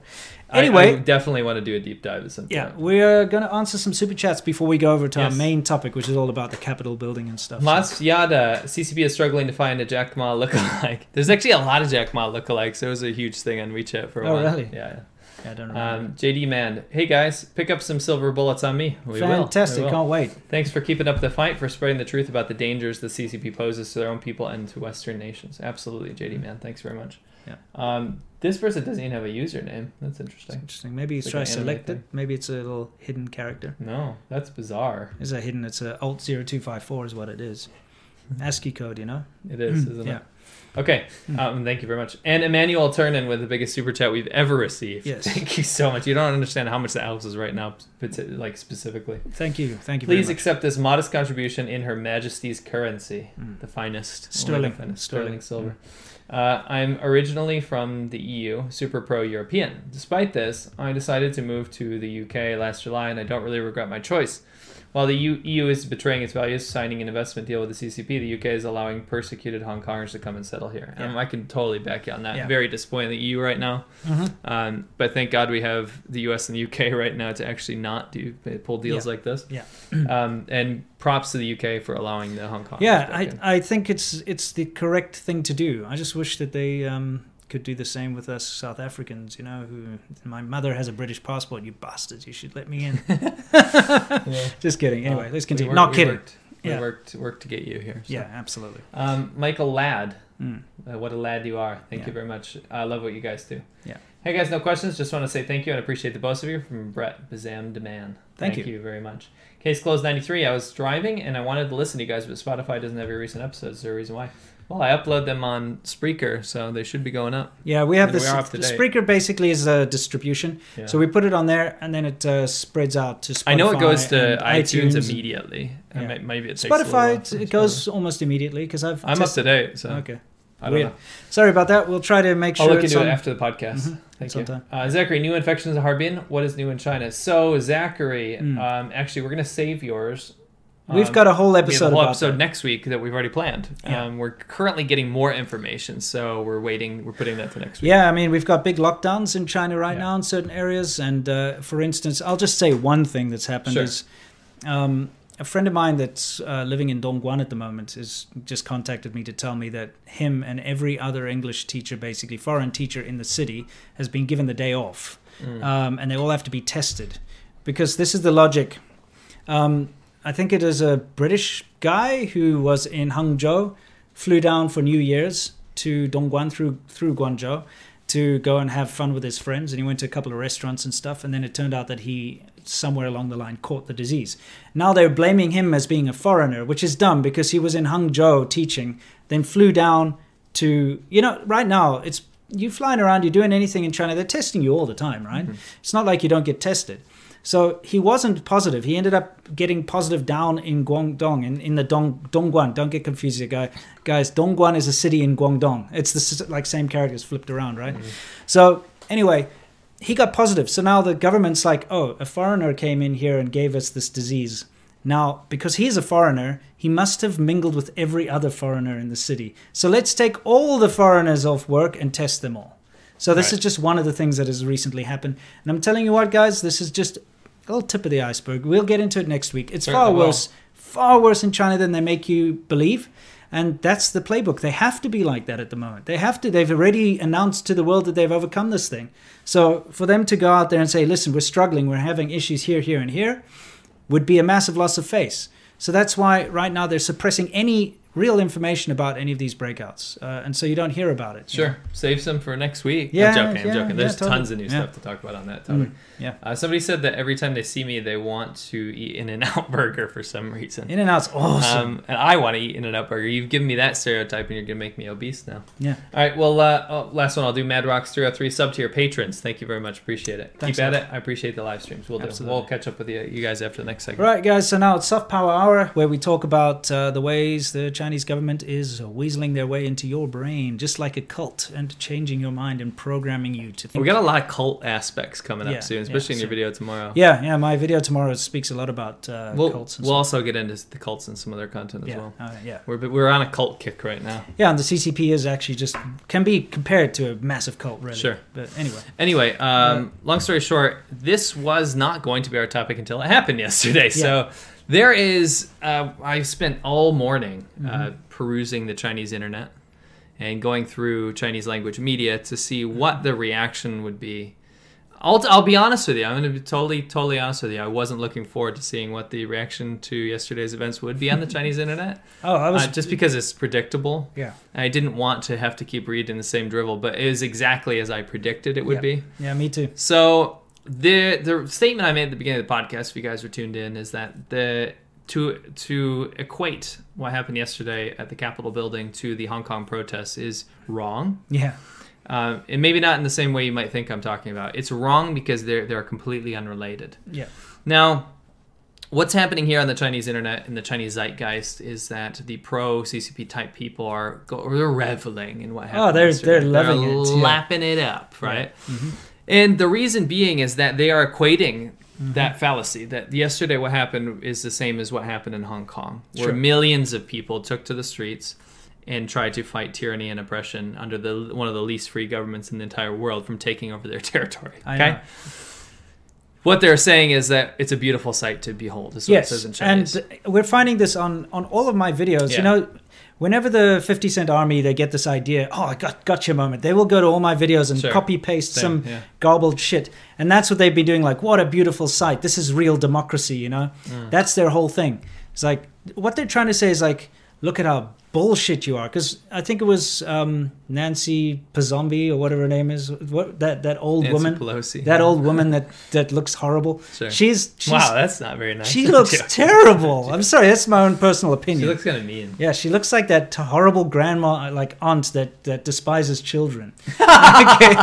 I- Anyway, I, definitely want to do a deep dive at some yeah, point. we're going to answer some super chats before we go over to our main topic, which is all about the Capitol building and stuff. So- Mas Yada, CCP is struggling to find a Jack Ma lookalike. There's actually a lot of Jack Ma lookalikes. It was a huge thing on WeChat for a Oh, while. really? Yeah. Yeah, I don't remember. Um, JD Man, hey guys, pick up some silver bullets on me. We will. Fantastic! We will. Can't wait. Thanks for keeping up the fight for spreading the truth about the dangers the CCP poses to their own people and to Western nations. Absolutely, JD Man. Thanks very much. Yeah. Um, this person doesn't even have a username. That's It's interesting. interesting. Maybe he's trying to select it. Maybe it's a little hidden character. No, that's bizarre. Is a hidden? It's a alt 0254 is what it is. ASCII code, you know. It is, isn't yeah. it? Okay. Hmm. Um, thank you very much. And Emmanuel Turnen with the biggest super chat we've ever received. Yes. Thank you so much. You don't understand how much that helps us right now, like specifically. Thank you. Thank you. Please very much. accept this modest contribution in Her Majesty's currency, Mm. the finest Sterling. Sterling. sterling silver. Uh, I'm originally from the EU, super pro European. Despite this, I decided to move to the UK last July, and I don't really regret my choice. While the U- EU is betraying its values, signing an investment deal with the CCP, the UK is allowing persecuted Hong Kongers to come and settle here. Um, Yeah. I can totally back you on that. Yeah. Very disappointed in the EU right now. Mhm. Um, but thank God we have the US and the UK right now to actually not do pull deals Yeah. like this. Yeah. Um, and props to the UK for allowing the Hong Kong. Yeah, I, I think it's it's the correct thing to do. I just wish that they um, could do the same with us South Africans. You know, who my mother has a British passport. You bastards! You should let me in. just kidding. Anyway, let's continue. Not kidding. Worked, we worked worked to get you here. so. Yeah, absolutely. Um, Michael Ladd, Mm. uh, what a lad you are. Thank Yeah. you very much. I love what you guys do. Yeah. Hey guys, no questions. Just want to say thank you and appreciate the both of you from Brett Bazam Demand. Thank Thank you. you very much. Case closed 93. I was driving and I wanted to listen to you guys, but Spotify doesn't have your recent episodes. Is there a reason why? Well, I upload them on Spreaker, so they should be going up. Yeah, we have And this. we are up to the. Spreaker basically is a distribution, Yeah. so we put it on there, and then it uh, spreads out to Spotify. I know it goes to iTunes, iTunes. immediately. Yeah. And may- Maybe it takes a little Spotify, it, it goes almost immediately because I've. I'm up tested- to date, so Okay. I don't Weird. know. Sorry about that. We'll try to make sure I'll look it's into on. it after the podcast. Mhm. Thank It's you. Uh, Zachary, new infections in Harbin. What is new in China? So, Zachary, Mm. um, actually, we're going to save yours. We've Um, got a whole episode a whole about episode that. next week that we've already planned. Yeah. Um, we're currently getting more information, so we're waiting. We're putting that to next week. Yeah, I mean, we've got big lockdowns in China right Yeah. now in certain areas. And uh, for instance, I'll just say one thing that's happened Sure. is um, a friend of mine that's uh, living in Dongguan at the moment is just contacted me to tell me that him and every other English teacher, basically foreign teacher in the city, has been given the day off. Mm. um, and they all have to be tested because this is the logic. Um, I think it is a British guy who was in Hangzhou, flew down for New Year's to Dongguan through through Guangzhou to go and have fun with his friends, and he went to a couple of restaurants and stuff. And then it turned out that he somewhere along the line caught the disease. Now they're blaming him as being a foreigner, which is dumb because he was in Hangzhou teaching, then flew down to you know right now it's you flying around, you're doing anything in China, they're testing you all the time, right? Mm-hmm. It's not like you don't get tested. So he wasn't positive. He ended up getting positive down in Guangdong, in, in the Dong, Dongguan. Don't get confused here, guy. guys. Dongguan is a city in Guangdong. It's the like same characters flipped around, right? Mm-hmm. So anyway, he got positive. So now the government's like, oh, a foreigner came in here and gave us this disease. Now, because he's a foreigner, he must have mingled with every other foreigner in the city. So let's take all the foreigners off work and test them all. So this Right. is just one of the things that has recently happened. And I'm telling you what, guys, this is just a little tip of the iceberg. We'll get into it next week. It's far Certainly will. worse, far worse in China than they make you believe. And that's the playbook. They have to be like that at the moment. They have to. They've already announced to the world that they've overcome this thing. So for them to go out there and say, listen, we're struggling, we're having issues here, here, and here, would be a massive loss of face. So that's why right now they're suppressing any real information about any of these breakouts. Uh, and so you don't hear about it. Sure. Save some for next week. Yeah, I'm joking. I'm yeah, joking. yeah, There's totally. tons of new Yeah. stuff to talk about on that topic. Mm, yeah. Uh, somebody said that every time they see me, they want to eat In and Out Burger for some reason. In and Out's awesome. Um, and I want to eat In and Out Burger. You've given me that stereotype, and you're gonna make me obese now. yeah. All right. Well, uh, oh, last one I'll do. Mad Rocks three hundred three sub to your patrons. Thank you very much. Appreciate it. Thanks, Keep at it. I appreciate the live streams. We'll do. We'll catch up with you, you guys after the next segment. Right, guys. So now it's Soft Power Hour, where we talk about uh, the ways the Chinese government is weaseling their way into your brain, just like a cult, and changing your mind and programming you to think. We got a lot of cult aspects coming Yeah, up soon, yeah, especially in your video tomorrow. yeah, yeah. My video tomorrow speaks a lot about uh, We'll, cults. And we'll stuff. also get into the cults and some other content as yeah, well. uh, yeah, We're, we're on a cult kick right now. yeah. And the CCP is actually just can be compared to a massive cult, really. Sure. But anyway, Anyway, um, long story short, this was not going to be our topic until it happened yesterday. So there is, uh, I spent all morning uh, Mm-hmm. perusing the Chinese internet and going through Chinese language media to see what the reaction would be. I'll, I'll be honest with you. I'm going to be totally, totally honest with you. I wasn't looking forward to seeing what the reaction to yesterday's events would be on the Chinese internet, oh, I was uh, just because it's predictable. yeah, I didn't want to have to keep reading the same drivel, but it was exactly as I predicted it would Yeah. be. yeah, me too. So the the statement I made at the beginning of the podcast, if you guys were tuned in, is that the to to equate what happened yesterday at the Capitol building to the Hong Kong protests is wrong. Yeah, Um, and maybe not in the same way you might think I'm talking about. It's wrong because they're they're completely unrelated. yeah, Now, what's happening here on the Chinese internet and the Chinese zeitgeist is that the pro CCP type people are go, they're reveling in what happened. Oh, they're- yesterday. they're loving it, yeah. lapping it up, right? And the reason being is that they are equating Mm-hmm. that fallacy that yesterday what happened is the same as what happened in Hong Kong, where Sure. millions of people took to the streets and tried to fight tyranny and oppression under the one of the least free governments in the entire world from taking over their territory. Okay. What they're saying is that it's a beautiful sight to behold. Is what it yes, says in and we're finding this on on all of my videos. Yeah. You know, whenever the Fifty Cent Army they get this idea, oh, I got gotcha moment. They will go to all my videos and Sure. copy paste Same, some yeah. garbled shit, and that's what they've been doing. Like, what a beautiful sight! This is real democracy. You know, Mm. that's their whole thing. It's like what they're trying to say is like, look at how bullshit you are. Because I think it was um, Nancy Pazombi or whatever her name is. What that that old Nancy woman, Pelosi. that old woman that that looks horrible. Sure. She's, she's wow, that's not very nice. she looks terrible. I'm sorry, that's my own personal opinion. She looks kind of mean. yeah, she looks like that horrible grandma, like aunt that that despises children. okay.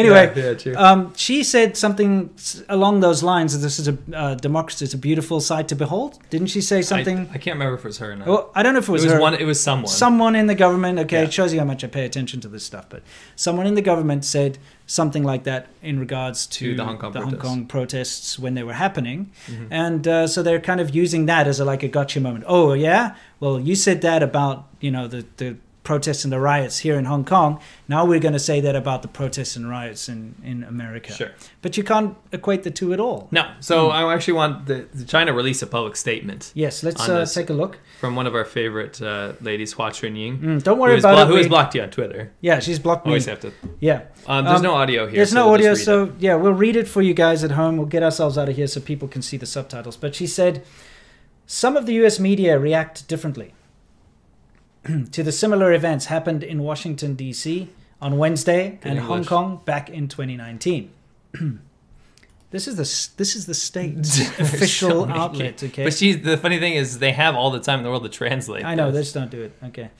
Anyway, Yeah, yeah, um, she said something along those lines. that This is a uh, democracy. It's a beautiful sight to behold. Didn't she say something? I, I can't remember if it was her or not. well, I don't know if it it was, was her. one. It was someone. someone in the government. Okay, Yeah. it shows you how much I pay attention to this stuff. But someone in the government said something like that in regards to, To the Hong Kong protests. Kong protests when they were happening, Mhm. and uh, so they're kind of using that as a, like a gotcha moment. Oh yeah, well you said that about you know the the protests and the riots here in Hong Kong. Now we're going to say that about the protests and riots in in America. Sure. But you can't equate the two at all. No. So Hmm. I actually want the, the China release a public statement Yes, let's uh, take a look. from one of our favorite uh, ladies, Hua Chunying. Mm, don't worry about blo- it. who has blocked you on Twitter? yeah, she's blocked me. Always have to. Yeah. Um, there's Um, no audio here. There's so no we'll audio, read it. so yeah, we'll read it for you guys at home. We'll get ourselves out of here so people can see the subtitles. But she said, some of the U.S. media react differently to the similar events happened in Washington D.C. on Wednesday Good and Hong Kong back in 2019. this is the this is the state's official So outlet. kids. Okay, But she's the funny thing is they have all the time in the world to translate. I know, this. let's don't do it. Okay.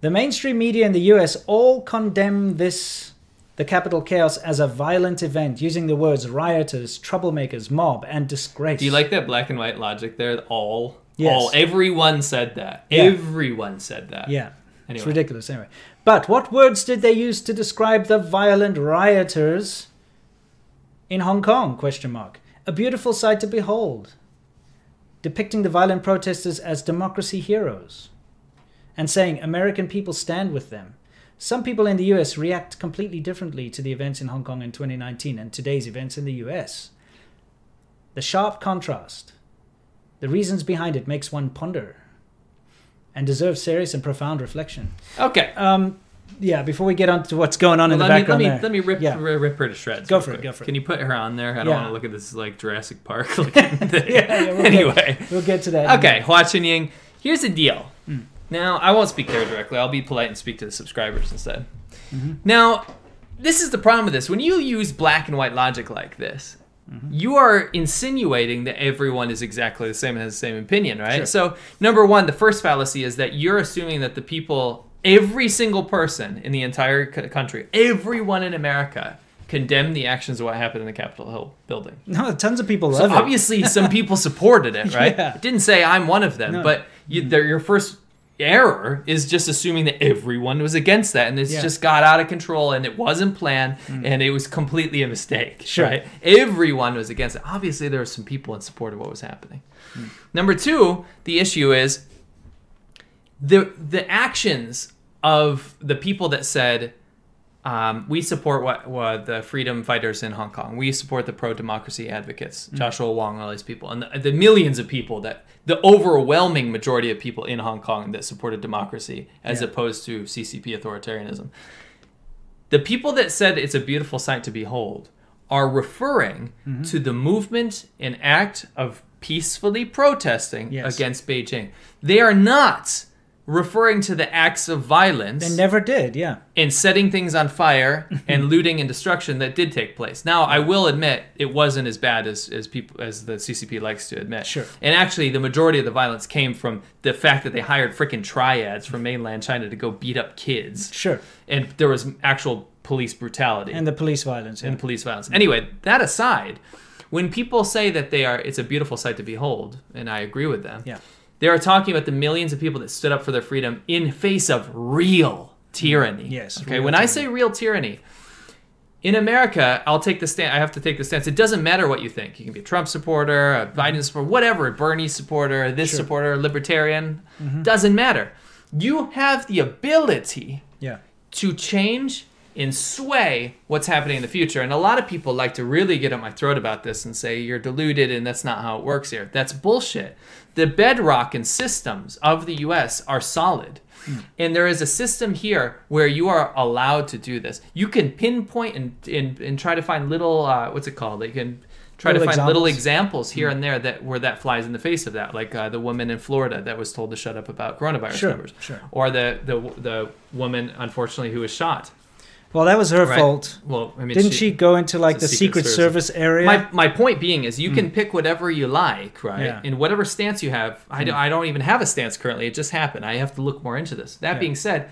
The mainstream media in the US all condemn this, the Capitol chaos, as a violent event, using the words rioters, troublemakers, mob, and disgrace. Do you like that black and white logic there? All, Yes. all, everyone said that. Yeah. Everyone said that. Yeah. It's Anyway. ridiculous, anyway. But what words did they use to describe the violent rioters in Hong Kong? Question mark. A beautiful sight to behold, depicting the violent protesters as democracy heroes, and saying American people stand with them. Some people in the US react completely differently to the events in Hong Kong in 2019 and today's events in the US. The sharp contrast, the reasons behind it makes one ponder and deserves serious and profound reflection. Okay. Um, yeah, before we get on to what's going on in the let me let background me there. let me rip Yeah. ri- rip her to shreds. Go for it, go for it. Can you put her on there? I don't Yeah. want to look at this like Jurassic Park looking thing. Yeah, yeah, we'll anyway, get, we'll get to that. okay, minute. Hua Chunying. Here's the deal. Hmm. Now I won't speak to her directly. I'll be polite and speak to the subscribers instead. Mm-hmm. Now, this is the problem with this. When you use black and white logic like this, Mm-hmm. you are insinuating that everyone is exactly the same and has the same opinion, right? Sure. So, number one, the first fallacy is that you're assuming that the people, every single person in the entire c- country, everyone in America, condemned the actions of what happened in the Capitol Hill building. No, tons of people So love it. obviously, some people supported it, right? Yeah. It didn't say I'm one of them, No. but you, they're- your first error is just assuming that everyone was against that, and it's Yeah. just got out of control, and it wasn't planned, hmm. and it was completely a mistake. Sure. Right? Everyone was against it. Obviously, there were some people in support of what was happening. Hmm. Number two, the issue is the the actions of the people that said um, we support what, what the freedom fighters in Hong Kong. We support the pro democracy advocates, Joshua Wong, all these people, and the, the millions of people that the overwhelming majority of people in Hong Kong that supported democracy as Yeah. opposed to CCP authoritarianism. The people that said it's a beautiful sight to behold are referring Mm-hmm. to the movement and act of peacefully protesting Yes. against Beijing. They are not referring to the acts of violence They never did, yeah. and setting things on fire and looting and destruction that did take place. Now, I will admit it wasn't as bad as, as people as the CCP likes to admit. Sure. And actually, the majority of the violence came from the fact that they hired freaking triads from mainland China to go beat up kids, Sure. and there was actual police brutality And the police violence. Yeah. and police violence. Anyway, that aside, when people say that they are, it's a beautiful sight to behold, and I agree with them. Yeah. They are talking about the millions of people that stood up for their freedom in face of real tyranny. Yes, Okay. When I say real tyranny, in America, I'll take the stand. I have to take the stance. It doesn't matter what you think. You can be a Trump supporter, a mm-hmm. Biden supporter, whatever, a Bernie supporter, this Sure. supporter, libertarian. Mm-hmm. Doesn't matter. You have the ability Yeah. to change and sway what's happening in the future. And a lot of people like to really get at my throat about this and say you're deluded and that's not how it works here. That's bullshit. The bedrock and systems of the US are solid. And there is a system here where you are allowed to do this. You can pinpoint and, and, and try to find little, uh, what's it called? You can try to Little find little examples. examples here and there that where that flies in the face of that, like uh, the woman in Florida that was told to shut up about coronavirus Sure, numbers, sure. or the the the woman unfortunately who was shot. Well, that was her Right. fault. Well, I mean, Didn't she, go into like the Secret Secret, Service. Service, area? My, my point being is you can mm. pick whatever you like, right? Yeah. In whatever stance you have. I, don't, mm. I don't even have a stance currently. It just happened. I have to look more into this. That Yeah. being said,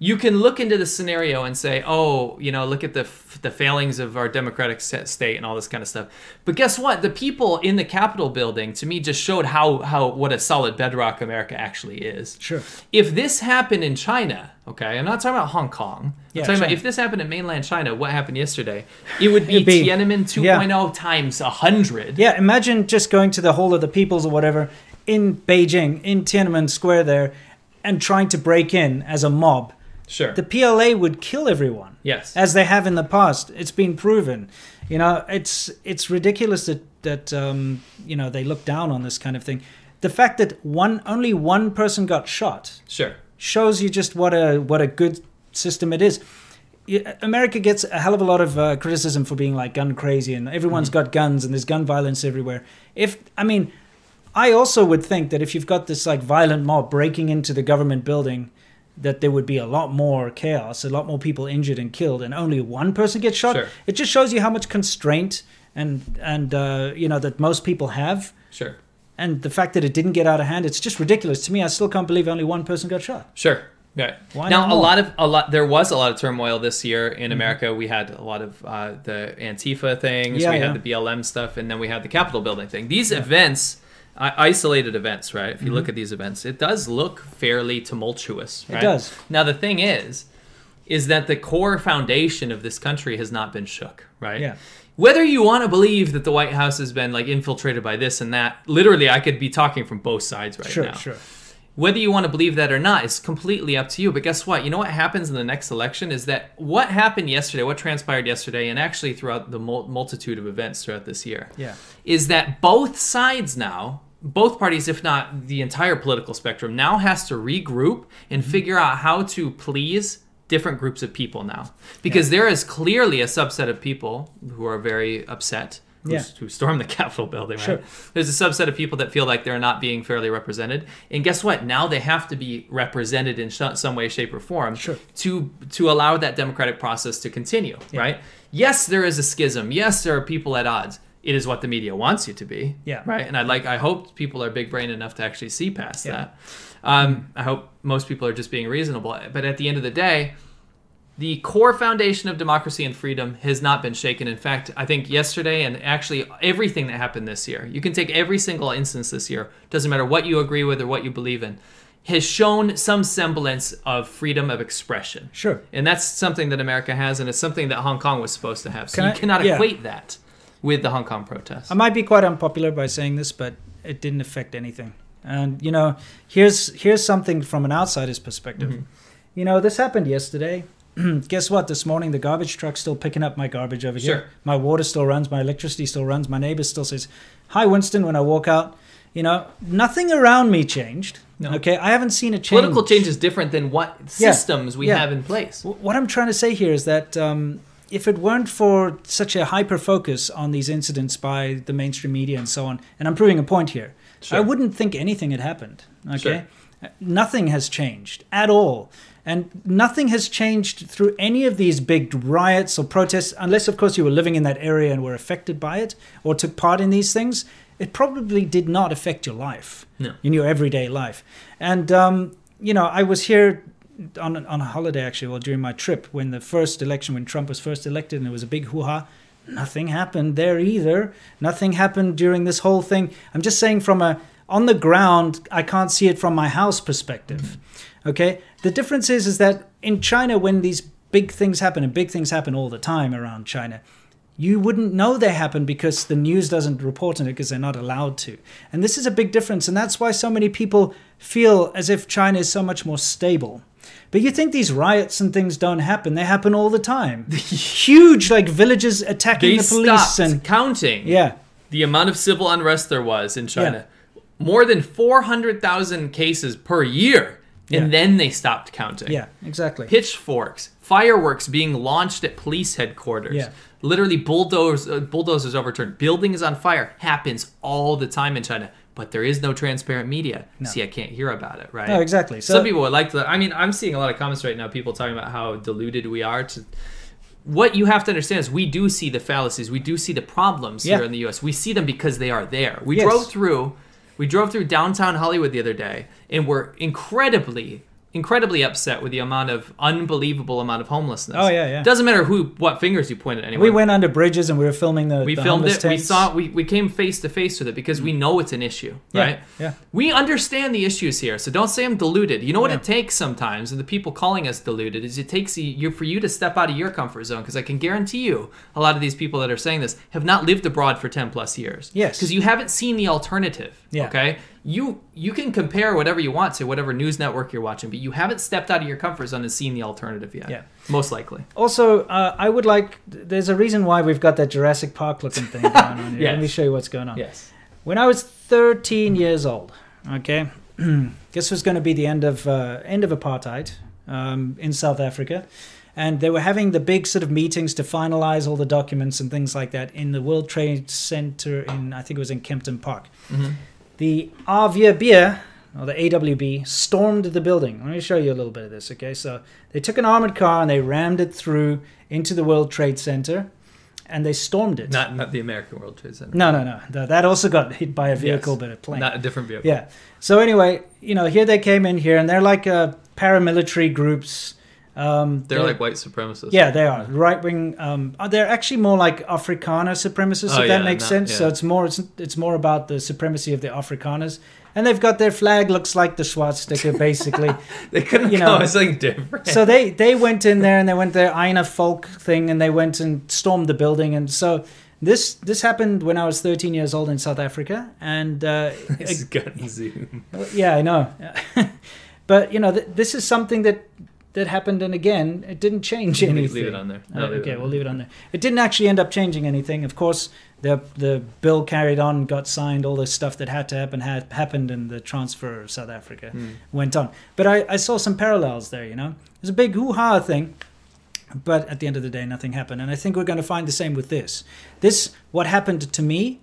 you can look into the scenario and say, oh, you know, look at the f- the failings of our democratic state and all this kind of stuff. But guess what? The people in the Capitol building, to me, just showed how how what a solid bedrock America actually is. Sure. If this happened in China, okay, I'm not talking about Hong Kong. Yeah, I'm talking about if this happened in mainland China, what happened yesterday? It would be, be- Tiananmen 2.0 yeah. Oh times 100. Yeah, imagine just going to the Hall of the Peoples or whatever in Beijing, in Tiananmen Square there, and trying to break in as a mob. Sure. The PLA would kill everyone. yes. as they have in the past. It's been proven. You know, it's it's ridiculous that that um, you know they look down on this kind of thing. The fact that one only one person got shot sure. shows you just what a what a good system it is. America gets a hell of a lot of uh, criticism for being like gun crazy, and everyone's got guns, and there's gun violence everywhere. If I mean, I also would think that if you've got this like violent mob breaking into the government building, that there would be a lot more chaos, a lot more people injured and killed, and only one person gets shot. Sure. It just shows you how much constraint and and uh, you know that most people have, Sure. and the fact that it didn't get out of hand. It's just ridiculous to me. I still can't believe only one person got shot. Sure. Yeah. Why now, a lot of a lot. There was a lot of turmoil this year Mm-hmm. in America. We had a lot of uh, the Antifa things. Yeah, we yeah. had the BLM stuff, and then we had the Capitol building thing. These events, uh, isolated events, right? If you look at these events, it does look fairly tumultuous. Mm-hmm. It does. Now, the thing is, is that the core foundation of this country has not been shook. Right. Yeah. Whether you want to believe that the White House has been like infiltrated by this and that, literally, I could be talking from both sides right Sure, now sure. sure. whether you want to believe that or not is completely up to you. But guess what? You know what happens in the next election is that what happened yesterday, what transpired yesterday, and actually throughout the multitude of events throughout this year, Yeah. is that both sides now, both parties, if not the entire political spectrum, now has to regroup and Mm-hmm. figure out how to please different groups of people now. Because there is clearly a subset of people who are very upset. Who, Yeah. who stormed the Capitol building, right? Sure. There's a subset of people that feel like they're not being fairly represented, and guess what? Now they have to be represented in sh- some way, shape, or form Sure. to to allow that democratic process to continue, right? Yes, there is a schism. Yes, there are people at odds. It is what the media wants you to be, Yeah. right? And I like. I hope people are big brain enough to actually see past Yeah. that. Um, I hope most people are just being reasonable. But at the end of the day, the core foundation of democracy and freedom has not been shaken. In fact, I think yesterday and actually everything that happened this year, you can take every single instance this year, doesn't matter what you agree with or what you believe in, has shown some semblance of freedom of expression. Sure. And that's something that America has, and it's something that Hong Kong was supposed to have. So Can you I- cannot yeah. equate that with the Hong Kong protests. I might be quite unpopular by saying this, but it didn't affect anything. And you know, here's here's something from an outsider's perspective. Mm-hmm. You know, this happened yesterday. Guess what? This morning, the garbage truck's still picking up my garbage over Sure. here. My water still runs. My electricity still runs. My neighbor still says, "Hi, Winston." When I walk out, you know, nothing around me changed. No. Okay, I haven't seen a change. Political change is different than what Yeah. systems we Yeah. have in place. What I'm trying to say here is that um, if it weren't for such a hyper focus on these incidents by the mainstream media and so on, and I'm proving a point here, Sure. I wouldn't think anything had happened. Okay, Sure. Nothing has changed at all, and nothing has changed through any of these big riots or protests, unless of course you were living in that area and were affected by it or took part in these things. It probably did not affect your life No. in your everyday life. And um, you know, I was here on on a holiday actually, well during my trip when the first election, when Trump was first elected, and there was a big hoo ha. Nothing happened there either. Nothing happened during this whole thing. I'm just saying from a on the ground, I can't see it from my house perspective. Mm-hmm. Okay, the difference is is that in China, when these big things happen, and big things happen all the time around China, you wouldn't know they happen because the news doesn't report on it because they're not allowed to. And this is a big difference. And that's why so many people feel as if China is so much more stable. But you think these riots and things don't happen. They happen all the time. Huge, like villages attacking They the police. And counting yeah, the amount of civil unrest there was in China. More than 400,000 cases per year and Yeah. then they stopped counting. Yeah, exactly. Pitchforks, fireworks being launched at police headquarters. Yeah. Literally bulldozers, uh, bulldozers overturned. Buildings on fire happens all the time in China, but there is no transparent media. See, I can't hear about it, right? No, exactly. So Some people would like to. I mean, I'm seeing a lot of comments right now. People talking about how deluded we are. To what you have to understand is we do see the fallacies. We do see the problems Yeah. here in the U.S. We see them because they are there. We Yes. drove through. We drove through downtown Hollywood the other day, and we're incredibly, incredibly upset with the amount of unbelievable amount of homelessness. Oh, yeah, yeah. Doesn't matter who, what fingers you point at anyone. we went under bridges and we were filming the We the filmed it. We saw. We, we came face to face with it because we mm. know it's an issue, Yeah, right? yeah. We understand the issues here, so don't say I'm deluded. You know what Yeah. it takes sometimes, and the people calling us deluded is it takes you for you to step out of your comfort zone because I can guarantee you a lot of these people that are saying this have not lived abroad for ten plus years. Yes. because you haven't seen the alternative. Yeah. Okay. You you can compare whatever you want to whatever news network you're watching, but you haven't stepped out of your comfort zone and seen the alternative yet. Yeah. Most likely. Also, uh, I would like. There's a reason why we've got that Jurassic Park looking thing going on here. Yes. Let me show you what's going on. Yes. When I was 13 years old, okay, this was going to be the end of uh, end of apartheid um, in South Africa, and they were having the big sort of meetings to finalize all the documents and things like that in the World Trade Center in I think it was in Kempton Park. Mhm. The AWB, or the AWB, stormed the building. Let me show you a little bit of this, okay? So they took an armored car and they rammed it through into the World Trade Center, and they stormed it. Not not the American World Trade Center. No, no, no. Th- That also got hit by a vehicle, Yes. but a plane. Not a different vehicle. Yeah. So anyway, you know, here they came in here, and they're like uh, paramilitary groups. Um, They're like white supremacists. yeah, they are right wing. Um, uh, they're actually more like Afrikaner supremacists, Oh, if that yeah, makes no, sense. So it's more it's, it's more about the supremacy of the Afrikaners, and they've got their flag looks like the swastika, basically. They couldn't You know, something different. so they they went in there and they went their Eine Folk thing, and they went and stormed the building, and so. This this happened when I was 13 years old in South Africa, and uh, It's gun zoom. yeah, I know. but you know, th- this is something that that happened, and again, it didn't change Leave- anything. leave it on there. No, Uh, okay, on we'll leave it on there. It didn't actually end up changing anything. Of course, the the bill carried on, got signed, all the stuff that had to happen had happened, and the transfer of South Africa Hmm. went on. But I, I saw some parallels there. You know, there's a big hoo ha thing. But at the end of the day, nothing happened. And I think we're going to find the same with this. This, what happened to me,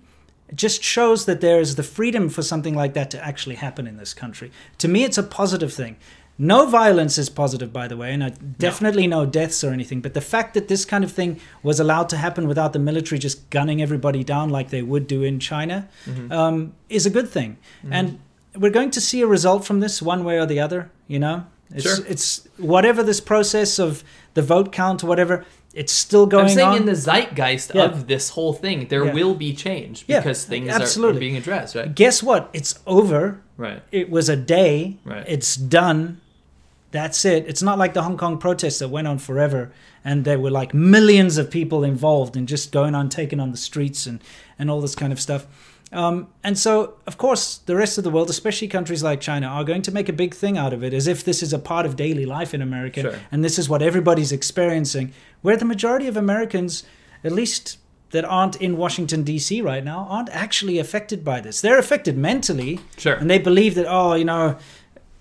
just shows that there is the freedom for something like that to actually happen in this country. To me, it's a positive thing. No violence is positive, by the way, and definitely no deaths or anything. But the fact that this kind of thing was allowed to happen without the military just gunning everybody down like they would do in China Mm-hmm. um, is a good thing. And we're going to see a result from this one way or the other, you know? It's, Sure. it's whatever this process of the vote count or whatever, it's still going I'm saying on. in the zeitgeist Yeah. of this whole thing, there Yeah. will be change Yeah, because things are- are, absolutely. being addressed, right? Guess what? It's over. Right. It was a day. Right. It's done. That's it. It's not like the Hong Kong protests that went on forever and there were like millions of people involved and just going on, taking on the streets and, and all this kind of stuff. Um, and so, of course, the rest of the world, especially countries like China, are going to make a big thing out of it as if this is a part of daily life in America Sure. and this is what everybody's experiencing. Where the majority of Americans, at least that aren't in Washington, D.C. right now, aren't actually affected by this. They're affected mentally Sure. and they believe that, oh, you know,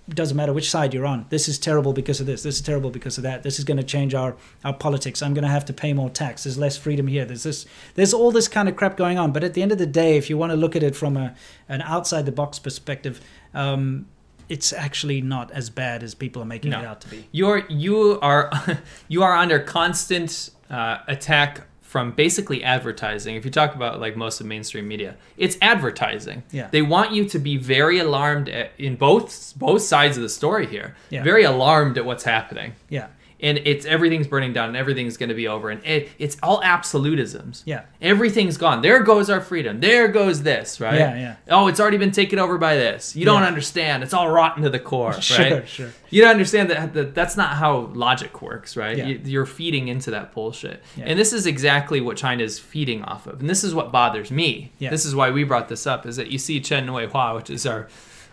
doesn't matter which side you're on. This is terrible because of this. This is terrible because of that. This is going to change our, our politics. I'm going to have to pay more tax. There's less freedom here. There's this. There's all this kind of crap going on. But at the end of the day, if you want to look at it from a an outside the box perspective, um, it's actually not as bad as people are making No. it out to be. You're you are you are under constant uh, attack from basically advertising. If you talk about like most of mainstream media, it's advertising. Yeah. They want you to be very alarmed at, in both both sides of the story here. Yeah. Very alarmed at what's happening. Yeah. And it's everything's burning down and everything's going to be over and it, it's all absolutisms. Yeah. Everything's gone. There goes our freedom. There goes this, right? Yeah, yeah. Oh, it's already been taken over by this. You don't Yeah. understand. It's all rotten to the core, Sure, right? sure. Sure. you don't understand that, that that's not how logic works, right? Yeah. You, you're feeding into that bullshit. Yeah. And this is exactly what China is feeding off of. And this is what bothers me. Yeah. This is why we brought this up is that you see Chen Wei Hua, which is our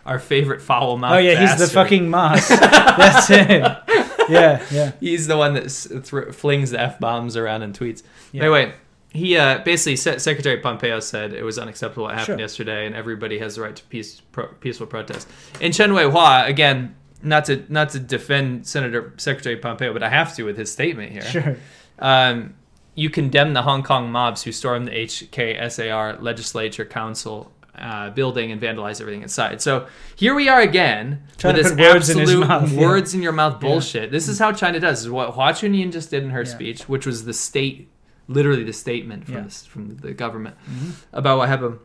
our favorite foul mouth. Oh yeah, he's the fucking mask. That's it. Yeah, yeah. He's the one that thr flings the f bombs around and tweets. Yeah. Anyway, he uh, basically Se- Secretary Pompeo said it was unacceptable what happened Sure. yesterday, and everybody has the right to peace, pro- peaceful protest. And Chen Wei Hua again, not to not to defend Senator Secretary Pompeo, but I have to with his statement here. Sure. Um, you condemn the Hong Kong mobs who stormed the HKSAR legislature council uh, building and vandalize everything inside. So here we are again Trying with this words in his absolute yeah. words in your mouth Yeah. bullshit. This is how China does. This is what Hua Chunying just did in her Yeah. speech, which was the state, literally the statement from Yeah. the, from the government Mhm. about what happened.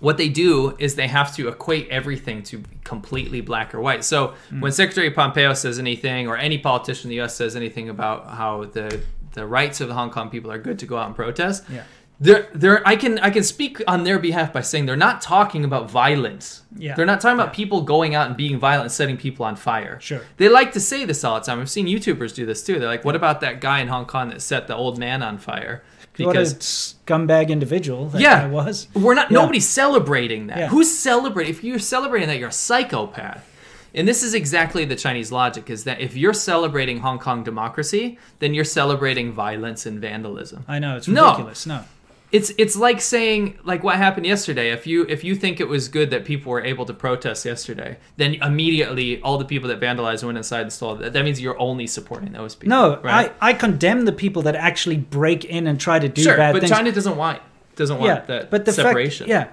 What they do is they have to equate everything to completely black or white. So Hmm. when Secretary Pompeo says anything, or any politician in the U.S. says anything about how the the rights of the Hong Kong people are good to go out and protest, Yeah. They're, they're, I can I can speak on their behalf by saying they're not talking about violence. Yeah. They're not talking about people going out and being violent and setting people on fire. Sure. They like to say this all the time. I've seen YouTubers do this too. They're like, "What about that guy in Hong Kong that set the old man on fire?" a scumbag individual that Yeah. was. We're not. Yeah. Nobody's celebrating that. Yeah. Who's celebrating? If you're celebrating that, you're a psychopath. And this is exactly the Chinese logic: is that if you're celebrating Hong Kong democracy, then you're celebrating violence and vandalism. I know it's No. ridiculous. No. It's it's like saying like what happened yesterday. If you if you think it was good that people were able to protest yesterday, then immediately all the people that vandalized and went inside and stole that. That means you're only supporting those people. No, right? I, I condemn the people that actually break in and try to do sure, bad but things. China doesn't want doesn't want yeah, that but the separation. Fact,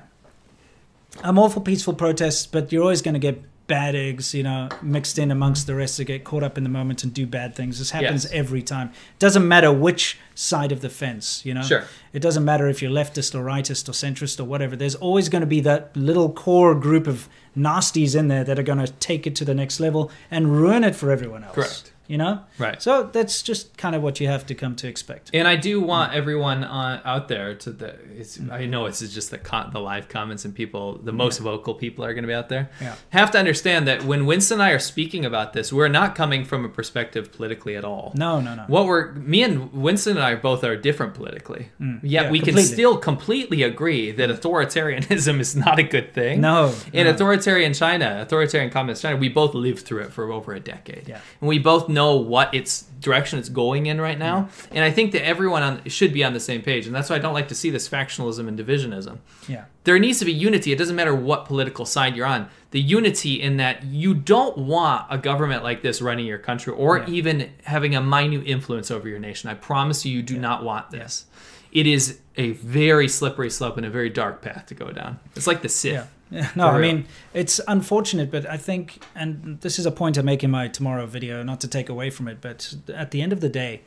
yeah, I'm all for peaceful protests, but you're always going to get bad eggs, you know, mixed in amongst the rest to get caught up in the moment and do bad things. This happens Yes. every time. It Doesn't matter which side of the fence, you know. Sure. It doesn't matter if you're leftist or rightist or centrist or whatever. There's always going to be that little core group of nasties in there that are going to take it to the next level and ruin it for everyone else. Correct. You know. Right. So that's just kind of what you have to come to expect. And I do want everyone uh, out there to the. It's, I know it's just the con- the live comments and people, the most vocal people are going to be out there. Yeah. Have to understand that when Winston and I are speaking about this, we're not coming from a perspective politically at all. No, no, no. What we're me and Winston and I both are different politically. Yet Yeah, we can still completely agree that authoritarianism is not a good thing. No, In no. authoritarian China, authoritarian communist China, we both lived through it for over a decade. Yeah. And we both know what its direction it's going in right now. Hmm. And I think that everyone on, should be on the same page. And that's why I don't like to see this factionalism and divisionism. Yeah. There needs to be unity. It doesn't matter what political side you're on. The unity in that you don't want a government like this running your country or Yeah. even having a minute influence over your nation. I promise you, you do not want this. It is a very slippery slope and a very dark path to go down. It's like the Sith. Yeah. No, I mean it's unfortunate, but I think, and this is a point I make in my tomorrow video, not to take away from it, but at the end of the day,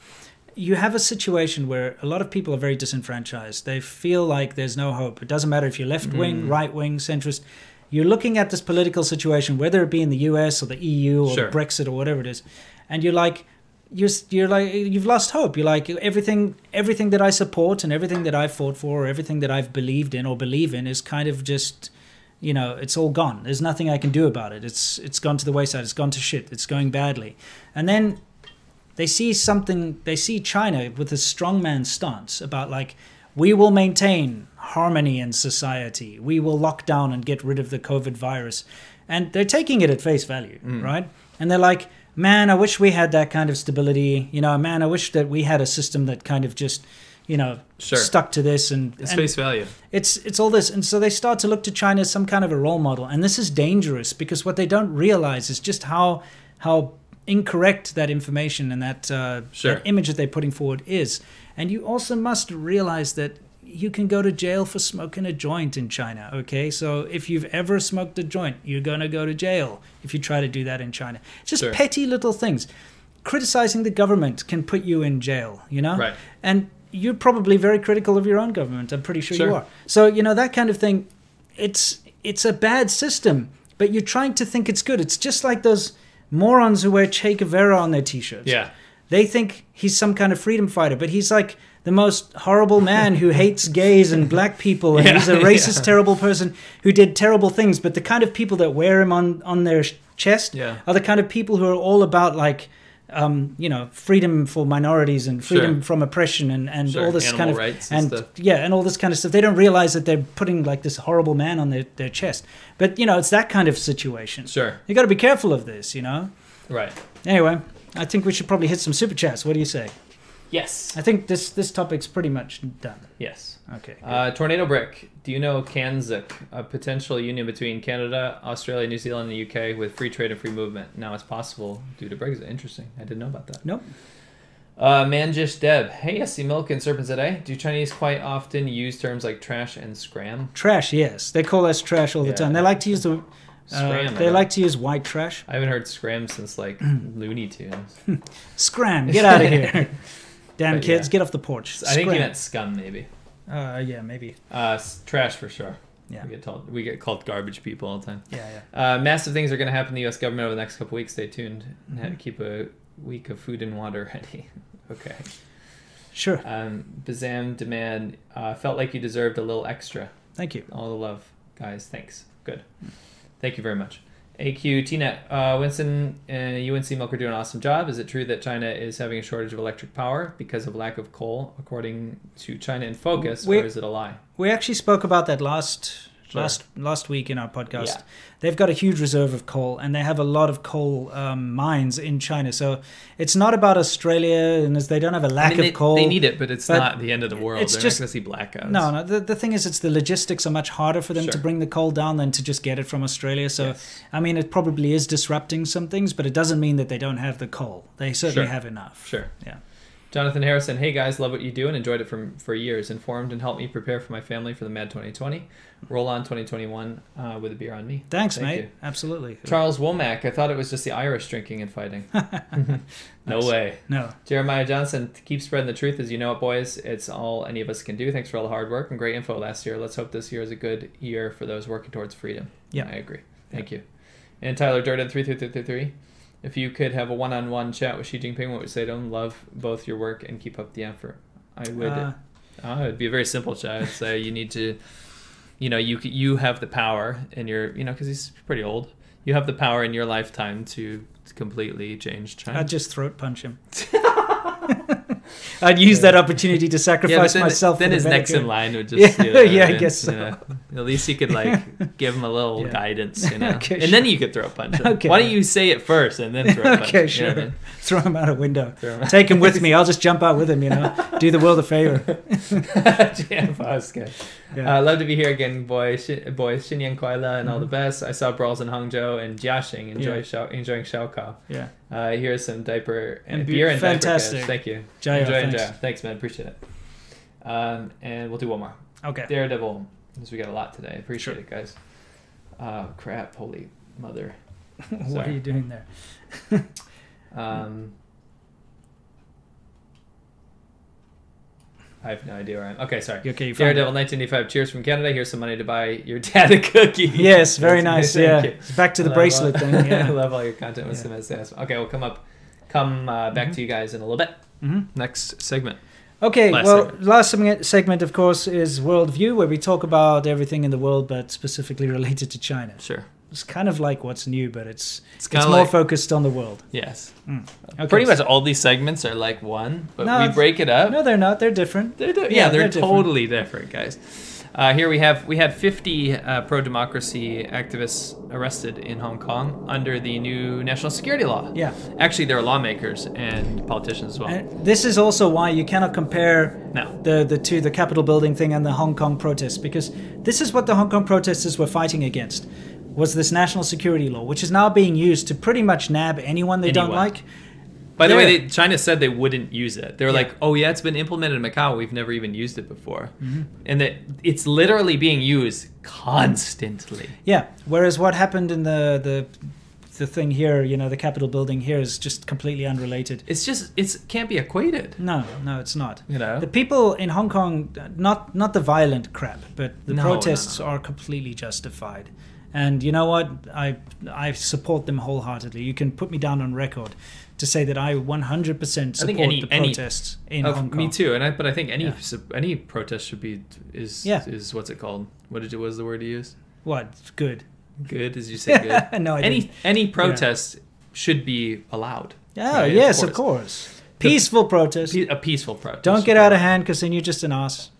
you have a situation where a lot of people are very disenfranchised. They feel like there's no hope. It doesn't matter if you're left wing, Mm. right wing, centrist. You're looking at this political situation, whether it be in the US or the EU or Sure. Brexit or whatever it is, and you're like, you're you're like you've lost hope. You're like everything everything that I support and everything that I've fought for, or everything that I've believed in or believe in is kind of just you know it's all gone. There's nothing i can do about it. It's it's gone to the wayside. It's gone to shit. It's going badly. And then they see something they see china with a strongman stance about like we will maintain harmony in society. We will lock down and get rid of the covid virus. And they're taking it at face value mm. right? And they're like man i wish we had that kind of stability. You know man i wish that we had a system that kind of just you know Sure. stuck to this and, It's and face value. it's it's all this and so they start to look to china as some kind of a role model and this is dangerous because what they don't realize is just how how incorrect that information and that, uh, Sure. that image that they're putting forward is and you also must realize that you can go to jail for smoking a joint in china okay so if you've ever smoked a joint you're going to go to jail if you try to do that in china just Sure. petty little things criticizing the government can put you in jail you know Right. and you're probably very critical of your own government. I'm pretty sure, you are. So you know that kind of thing. It's it's a bad system, but you're trying to think it's good. It's just like those morons who wear Che Guevara on their t-shirts. Yeah. They think he's some kind of freedom fighter, but he's like the most horrible man who hates gays and black people, and Yeah, he's a racist, yeah. terrible person who did terrible things. But the kind of people that wear him on on their chest Yeah. are the kind of people who are all about like. Um, you know, freedom for minorities and freedom Sure. from oppression and, and Sure, all this animal kind of rights and and stuff. yeah, and all this kind of stuff. They don't realize that they're putting like this horrible man on their, their chest. But you know, it's that kind of situation. Sure. You got to be careful of this. You know. Right. Anyway, I think we should probably hit some super chats. What do you say? Yes. I think this this topic's pretty much done. Yes. Okay. Uh, Tornado Brick. Do you know CANZUK, a potential union between Canada, Australia, New Zealand, and the UK with free trade and free movement? Now it's possible due to Brexit. Interesting. I didn't know about that. nope. Uh, Manjish Deb. Hey, SC Milk and SerpentZA. Do Chinese quite often use terms like trash and scram? Trash. Yes, they call us trash all the Yeah. time. They like to use the. Uh, Scram. I they like to use white trash. I haven't heard scram since like Looney Tunes. Scram. Get out of here. Damn But, kids, yeah. get off the porch. I think he meant scum, maybe. Uh, yeah, maybe. Uh, trash for sure. Yeah. We get told we get called garbage people all the time. Yeah, yeah. Uh, massive things are going to happen in the U.S. government over the next couple weeks. Stay tuned. And Mm-hmm. to keep a week of food and water ready. okay. Sure. Um, Bazam demand uh, felt like you deserved a little extra. Thank you. All the love, guys. Thanks. Good. Thank you very much. AQ TNet. Uh, Winston and UNC Milk are doing an awesome job. Is it true that China is having a shortage of electric power because of lack of coal, according to China in Focus, We- or is it a lie? We actually spoke about that last Sure. last last week in our podcast. Yeah. They've got a huge reserve of coal, and they have a lot of coal um, mines in China. So it's not about Australia, and as they don't have a lack I mean, of they, coal. they need it, but it's but not the end of the world. it's They're just- not going to see blackouts. No, no. The, the thing is, it's the logistics are much harder for them to bring the coal down than to just get it from Australia. So, Yes. I mean, it probably is disrupting some things, but it doesn't mean that they don't have the coal. They certainly Sure. have enough. Sure. Yeah. Jonathan Harrison, hey guys, love what you do and enjoyed it from for years. Informed and helped me prepare for my family for the Mad 2020. Roll on 2021 uh, with a beer on me. Thanks, Thank mate. you. Absolutely. Charles Womack, I thought it was just the Irish drinking and fighting. no Nice. way. No. Jeremiah Johnson, keep spreading the truth as you know it, boys. It's all any of us can do. Thanks for all the hard work and great info last year. Let's hope this year is a good year for those working towards freedom. Yeah. I agree. Thank you. And Tyler Durden, 3333. If you could have a one on one chat with Xi Jinping, what would you say to him? Love both your work and keep up the effort. I would. Uh, Uh, it'd be a very simple chat. I'd say you need to, you know, you you have the power in your, you know, because he's pretty old. You have the power in your lifetime to, to completely change China. I'd just throat punch him. I'd use that opportunity to yeah, sacrifice then, myself. then his next in line would just, Yeah, you know, yeah, I guess so. know, at least you could like give him a little Yeah. guidance, you know, Okay, and then you could throw a punch. Okay. Why don't you say it first and then throw a punch? okay, him, you sure. know I mean? Throw him out a window. Him- Take him with me. I'll just jump out with him. You know, do the world a favor. Jam Fosca. Yeah. Uh, love to be here again, boys. Sh- boys, Xinnian Kuaile and all the Mhm. best. I saw Brawls in Hangzhou and Jiaxing. Enjoy Yeah. Shao, enjoying Shaokao. yeah. Uh, here's some diaper and And be- beer and fantastic. diaper. Thank you. Jaya, Enjoy thanks. Jaya. Thanks, man. Appreciate it. Um, and we'll do one more. Okay. Daredevil, because we got a lot today. Appreciate Sure. it, guys. Uh, crap, holy mother. what are you doing there? Um, I have no idea where I'm. Okay, sorry. You Okay, you Daredevil 1985. Cheers from Canada. Here's some money to buy your dad a cookie. Yes, very nice. Yeah. you. Back to the bracelet all- thing. I love all your content. With Yeah. some. Okay, we'll come up, come uh, back Mhm. to you guys in a little bit. hmm Next segment. Okay, Last well, segment. last segment, segment, of course, is Worldview, where we talk about everything in the world, but specifically related to China. Sure. It's kind of like what's new, but it's It's it's more like focused on the world. yes. Mm. Okay. Pretty much all these segments are like one, but No, we break it up. No, they're not. They're different. They're di- Yeah, yeah, they're, they're different. totally different, guys. Uh, here we have we had 50 uh, pro-democracy activists arrested in Hong Kong under the new national security law. Yeah. Actually, they're lawmakers and politicians as well. And this is also why you cannot compare no, the the two, the Capitol building thing and the Hong Kong protests, because this is what the Hong Kong protesters were fighting against, was this national security law, which is now being used to pretty much nab anyone they don't like. by the way, they, China said they wouldn't use it. They were Yeah. like, "Oh yeah, it's been implemented in Macau. We've never even used it before," Mm-hmm. and that it's literally being used constantly. Yeah. Whereas what happened in the the the thing here, you know, the Capitol building here is just completely unrelated. It's just it can't be equated. No, no, it's not. You know, The people in Hong Kong, not not the violent crap, but the No, no, protests no. are completely justified. And you know what? I I support them wholeheartedly. You can put me down on record to say that I 100% support any- the any- protests in Of- Hong Kong. me too. And I, but I think any Yeah. any protest should be is Yeah. is what's it called? What did was the word you used? What? Good. Good, as you say, good. no, I any didn't. any protest should be allowed. Yeah, Right, yes, of course. Peaceful protest. A peaceful protest. Don't get out of hand because then you're just an ass.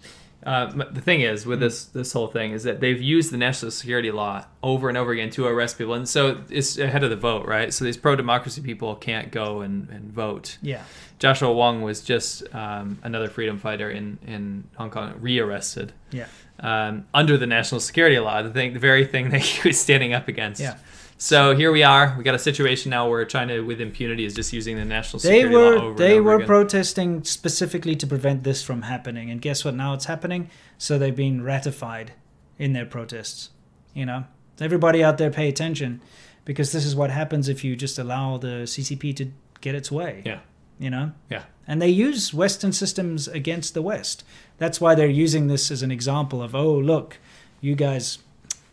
Uh, the thing is with this this whole thing is that they've used the national security law over and over again to arrest people. And so it's ahead of the vote, right? So these pro democracy people can't go and, and vote. Yeah. Joshua Wong was just um, another freedom fighter in, in Hong Kong, rearrested Yeah. um, under the national security law, the thing, the very thing that he was standing up against. Yeah. So here we are. We got a situation now where China, with impunity, is just using the national They security law were over they and over were again. protesting specifically to prevent this from happening, and guess what? Now it's happening, so they've been ratified in their protests. You know, everybody out there pay attention, because this is what happens if you just allow the CCP to get its way. Yeah. You know. Yeah. And they use Western systems against the West. That's why they're using this as an example of, oh, look, you guys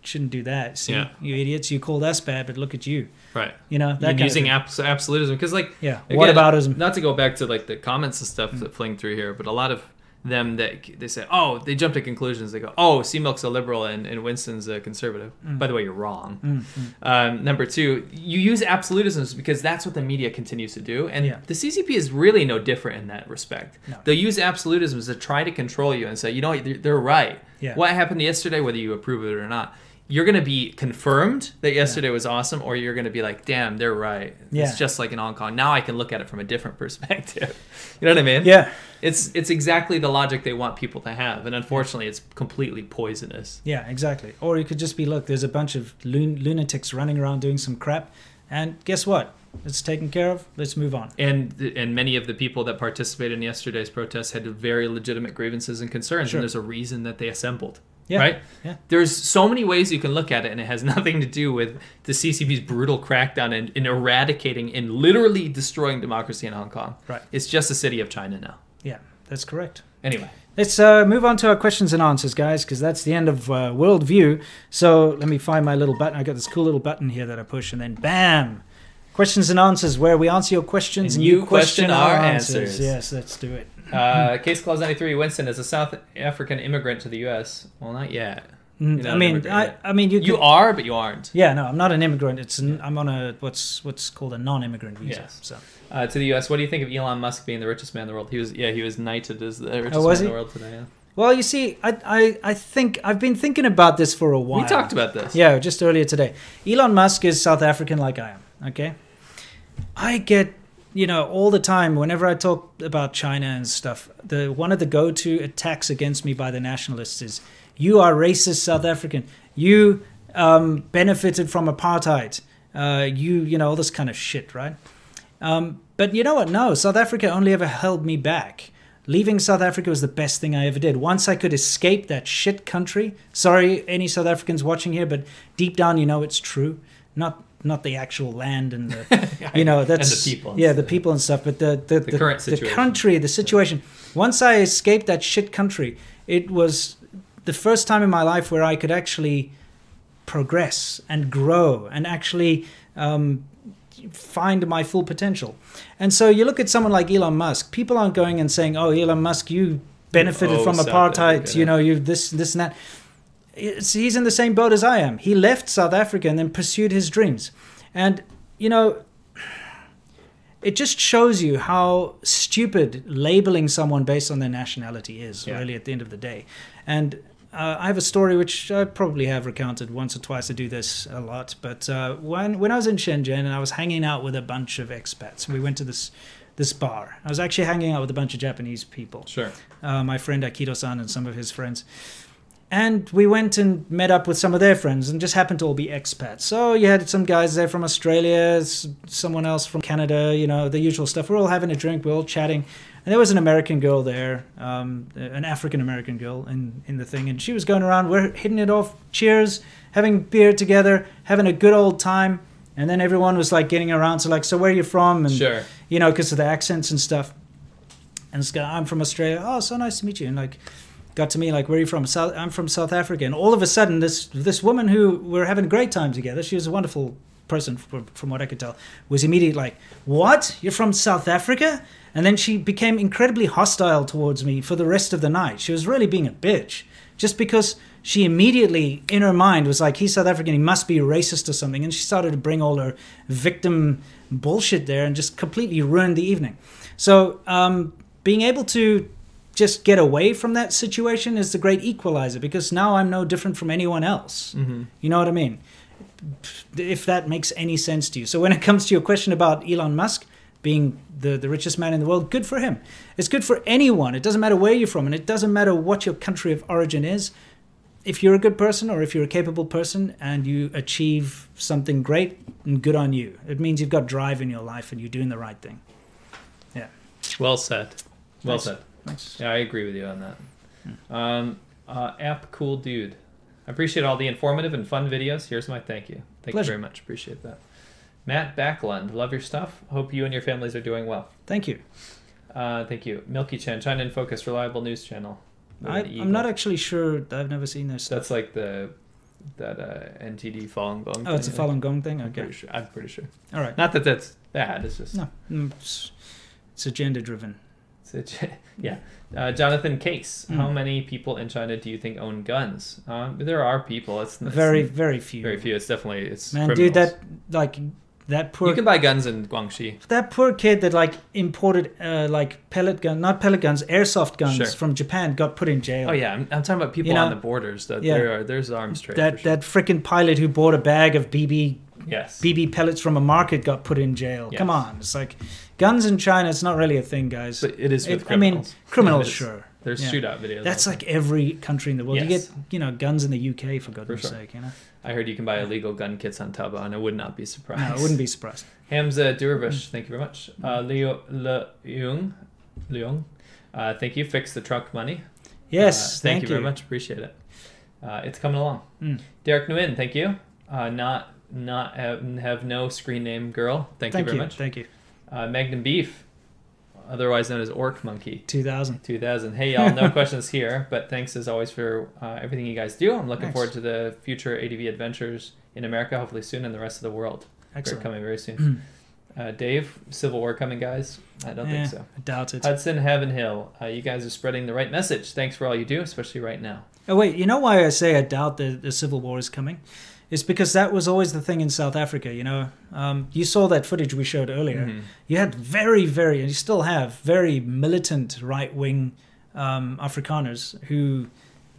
shouldn't do that. See, Yeah. you idiots, you called us bad, but look at you. right. You know, that using abs- absolutism because, like, yeah. again, Whataboutism? Not to go back to like the comments and Mm. stuff that fling through here, but a lot of them that they say, oh, they jump to conclusions. They go, oh, C Milk's a liberal and, and Winston's a conservative. Mm. By the way, you're wrong. Um, number two, you use absolutisms because that's what the media continues to do, and Yeah. the CCP is really no different in that respect. No. They'll use absolutisms to try to control you and say, you know, what, they're, they're right. Yeah. What happened yesterday, whether you approve of it or not. You're gonna be confirmed that yesterday was awesome, or you're gonna be like, "Damn, they're right." Yeah. It's just like in Hong Kong. Now I can look at it from a different perspective. you know what I mean? Yeah. It's it's exactly the logic they want people to have, and unfortunately, it's completely poisonous. Yeah, exactly. Or it could just be look, there's a bunch of lun- lunatics running around doing some crap, and guess what? It's taken care of. Let's move on. And and many of the people that participated in yesterday's protests had very legitimate grievances and concerns, Sure. and there's a reason that they assembled. Yeah. Right? Yeah. There's so many ways you can look at it, and it has nothing to do with the CCP's brutal crackdown and in eradicating and literally destroying democracy in Hong Kong. Right. It's just a city of China now. Yeah, that's correct. Anyway, Let's uh, move on to our questions and answers, guys, because that's the end of uh, Worldview. So let me find my little button. I got this cool little button here that I push, and then bam! Questions and answers, where we answer your questions And you question our answers. Yes, let's do it. Uh, case clause 93 Winston is a South African immigrant to the U.S. Well, not yet. Not I mean, I, yet. I mean, you, You could- are, but you aren't. Yeah, no, I'm not an immigrant. It's an, I'm on a what's what's called a non-immigrant visa. Yes. So Uh, to the U.S., what do you think of Elon Musk being the richest man in the world? He was, yeah, he was knighted as the richest Oh, man in the world today. Yeah. Well, you see, I, I, I think I've been thinking about this for a while. We talked about this. Yeah, just earlier today. Elon Musk is South African like I am, okay? I get, you know, all the time whenever I talk about China and stuff, the one of the go-to attacks against me by the nationalists is you are racist South African. You um, benefited from apartheid. Uh, you, you know, all this kind of shit, right? Um, but you know what? No, South Africa only ever held me back. Leaving South Africa was the best thing I ever did. Once I could escape that shit country. Sorry, any South Africans watching here, but deep down, you know it's true. Not not the actual land and the, you know, that's the people Yeah, the people and stuff. But the the, The current situation. country, the situation. Once I escaped that shit country, it was the first time in my life where I could actually progress and grow and actually um, find my full potential. And so you look at someone like Elon Musk. People aren't going and saying, "Oh, Elon Musk, you benefited Oh, from apartheid. You know, you this this and that." He's in the same boat as I am. He left South Africa and then pursued his dreams. And you know, it just shows you how stupid labeling someone based on their nationality is. Yeah. Really, at the end of the day, and. Uh, I have a story which I probably have recounted once or twice. I do this a lot, but uh, when when I was in Shenzhen and I was hanging out with a bunch of expats, we went to this this bar. I was actually hanging out with a bunch of Japanese people Sure. uh, my friend Akito-san and some of his friends. And we went and met up with some of their friends and just happened to all be expats. So you had some guys there from Australia, someone else from Canada, you know, the usual stuff. We're all having a drink, we're all chatting. And there was an American girl there, um, an African American girl in, in the thing. And she was going around, we're hitting it off, cheers, having beer together, having a good old time. And then everyone was like getting around to like, so where are you from? And Sure. you know, because of the accents and stuff. And this guy, I'm from Australia. Oh, so nice to meet you. And like, got to me like, where are you from? South, I'm from South Africa. And all of a sudden, this this woman who we're having a great time together. She was a wonderful person, from, from what I could tell. Was immediately like, what? You're from South Africa? And then she became incredibly hostile towards me for the rest of the night. She was really being a bitch, just because she immediately in her mind was like, he's South African, he must be racist or something. And she started to bring all her victim bullshit there and just completely ruined the evening. So um, being able to just get away from that situation is the great equalizer because now I'm no different from anyone else. Mm-hmm. You know what I mean? if that makes any sense to you. So when it comes to your question about Elon Musk being the, the richest man in the world, good for him. It's good for anyone. It doesn't matter where you're from, and it doesn't matter what your country of origin is. If you're a good person or if you're a capable person and you achieve something great, and good on you. It means you've got drive in your life and you're doing the right thing. Yeah. Well said. Well Nice. said. Thanks. Yeah, I agree with you on that. Hmm. Um, uh, app cool dude. I appreciate all the informative and fun videos. Here's my thank you. Thank Pleasure. you very much. Appreciate that. Matt Backlund, love your stuff. Hope you and your families are doing well. Thank you. Uh, thank you. Milky Chen, China in Focus, reliable news channel. I, I'm not actually sure. I've never seen this. That's like the that uh, NTD Falun Gong. Oh, it's a Falun Gong thing. I'm Okay. pretty sure. I'm pretty sure. All right. Not that that's bad. It's just No, it's, it's agenda driven. Yeah. Uh, Jonathan Case, Mm. how many people in China do you think own guns? Um, there are people. It's, it's Very, very few. very few. It's definitely it's Man, dude, that like that poor you can buy guns in Guangxi. that poor kid that like imported uh, like pellet gun, not pellet guns, airsoft guns Sure. from Japan got put in jail. Oh yeah, I'm, I'm talking about people You know, on the borders. That yeah. there are there's arms trade. that sure. that freaking pilot who bought a bag of BB yes. BB pellets from a market got put in jail. Yes. Come on, it's like guns in China. It's not really a thing, guys. But it is with It- I mean, criminals. criminals, sure. There's yeah. shootout videos. That's like every country in the world. You get you know guns in the UK for goodness sure. sake. You know, I heard you can buy illegal gun kits on Taobao, and I would not be surprised. no, I wouldn't be surprised. Hamza Mm. Durvish, thank you very much. Uh, Leo Le Leung, Leung, uh, thank you. Fix the truck money. Yes, Uh, thank, thank, you very much. Appreciate it. Uh, it's coming along. Mm. Derek Nguyen, thank you. Uh, not not have, have no screen name girl. Thank, Thank you very you, much. thank you. Uh, Magnum Beef, otherwise known as Orc Monkey. Two thousand. 2000. Hey y'all, no questions here, but thanks as always for uh, everything you guys do. I'm looking Thanks. forward to the future ADV adventures in America, hopefully soon, and the rest of the world. They're Excellent. coming very soon. Uh, Dave, Civil War coming, guys? I don't Eh, think so. I doubt it. Hudson Heaven Hill, uh, you guys are spreading the right message. Thanks for all you do, especially right now. Oh wait, you know why I say I doubt the, the civil war is coming? It's because that was always the thing in South Africa. You know, um, you saw that footage we showed earlier. Mhm. You had very, very, and you still have very militant right wing um, Afrikaners who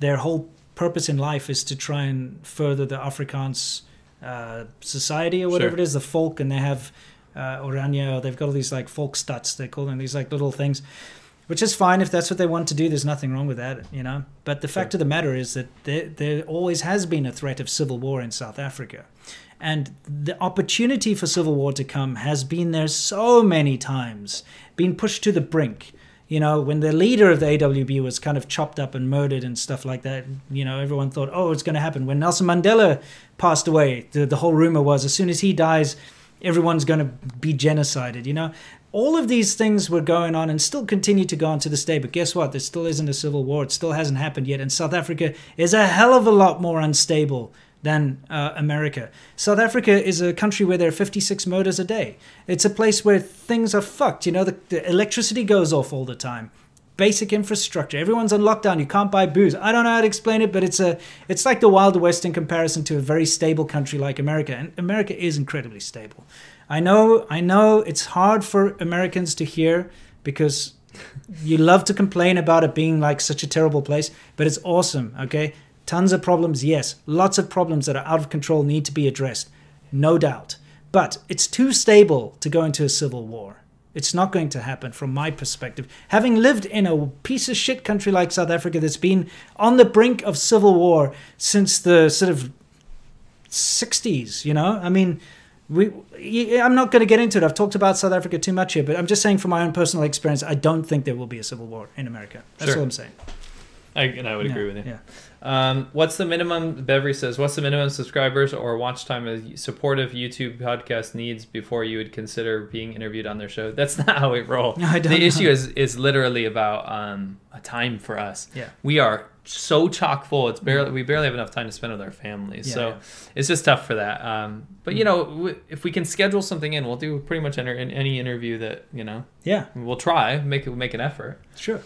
their whole purpose in life is to try and further the Afrikaans uh, society or whatever Sure. it is, the folk, and they have uh, Orania, or they've got all these like volkstaats, they call them these like little things, which is fine if that's what they want to do. There's nothing wrong with that, you know. But the fact of the matter is that there, there always has been a threat of civil war in South Africa. And the opportunity for civil war to come has been there so many times, been pushed to the brink. You know, when the leader of the AWB was kind of chopped up and murdered and stuff like that, you know, everyone thought, oh, it's going to happen. When Nelson Mandela passed away, the, the whole rumor was as soon as he dies, everyone's going to be genocided, you know? All of these things were going on and still continue to go on to this day. But guess what? There still isn't a civil war. It still hasn't happened yet. And South Africa is a hell of a lot more unstable than uh, America. South Africa is a country where there are 56 murders a day. It's a place where things are fucked. You know, the, the electricity goes off all the time. Basic infrastructure. Everyone's on lockdown. You can't buy booze. I don't know how to explain it, but it's a it's like the Wild West in comparison to a very stable country like America. And America is incredibly stable. I know I know it's hard for Americans to hear because you love to complain about it being like such a terrible place, but it's awesome, okay? Tons of problems, yes. Lots of problems that are out of control need to be addressed, no doubt. But it's too stable to go into a civil war. It's not going to happen from my perspective. Having lived in a piece of shit country like South Africa that's been on the brink of civil war since the sort of 60s, you know? I mean, we, I'm not going to get into it. I've talked about South Africa too much here, but I'm just saying from my own personal experience, I don't think there will be a civil war in America. That's Sure. all I'm saying. I, and I would Yeah, agree with you. Yeah. Um, what's the minimum? Beverly says, "What's the minimum subscribers or watch time a supportive YouTube podcast needs before you would consider being interviewed on their show?" That's not how we roll. No, I don't the know. issue is is literally about um, a time for us. Yeah. we are so chock full. It's barely we barely have enough time to spend with our families. Yeah, so yeah. it's just tough for that. Um, but you know, w- if we can schedule something in, we'll do pretty much enter in any interview that you know. Yeah, We'll try make it make an effort. sure.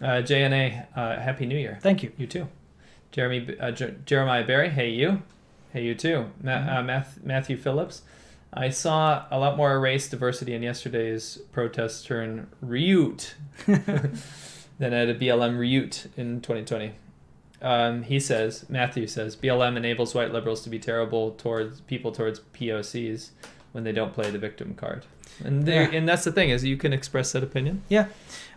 Uh, JNA, uh, Happy New Year. Thank you. You too. Jeremy uh, Jer- Jeremiah Barry. Hey you. Hey you too. Ma- Mm-hmm. uh, Math- Matthew Phillips. I saw a lot more race diversity in yesterday's protest turn Ryut than at a BLM Ryut in 2020. Um, he says, Matthew says, BLM enables white liberals to be terrible towards people towards POCs when they don't play the victim card. And Yeah. and that's the thing is you can express that opinion. Yeah,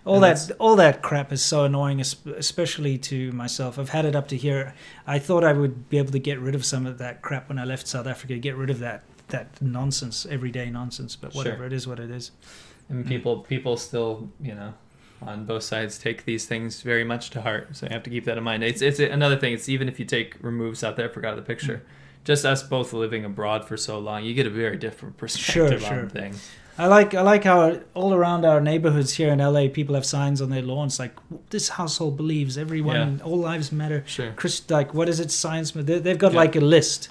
all And that that's- all that crap is so annoying, especially to myself. I've had it up to here. I thought I would be able to get rid of some of that crap when I left South Africa. Get rid of that that nonsense, everyday nonsense. But whatever, Sure. it is what it is. And Mm. people people still, you know, on both sides take these things very much to heart. So you have to keep that in mind. It's it's another thing. It's even if you take remove South Africa out of the picture, just us both living abroad for so long, you get a very different perspective sure. on things. I like I like how all around our neighborhoods here in LA, people have signs on their lawns like "This household believes everyone, all lives matter." Sure. Chris, like what is it? Science. They, they've got Yeah. like a list,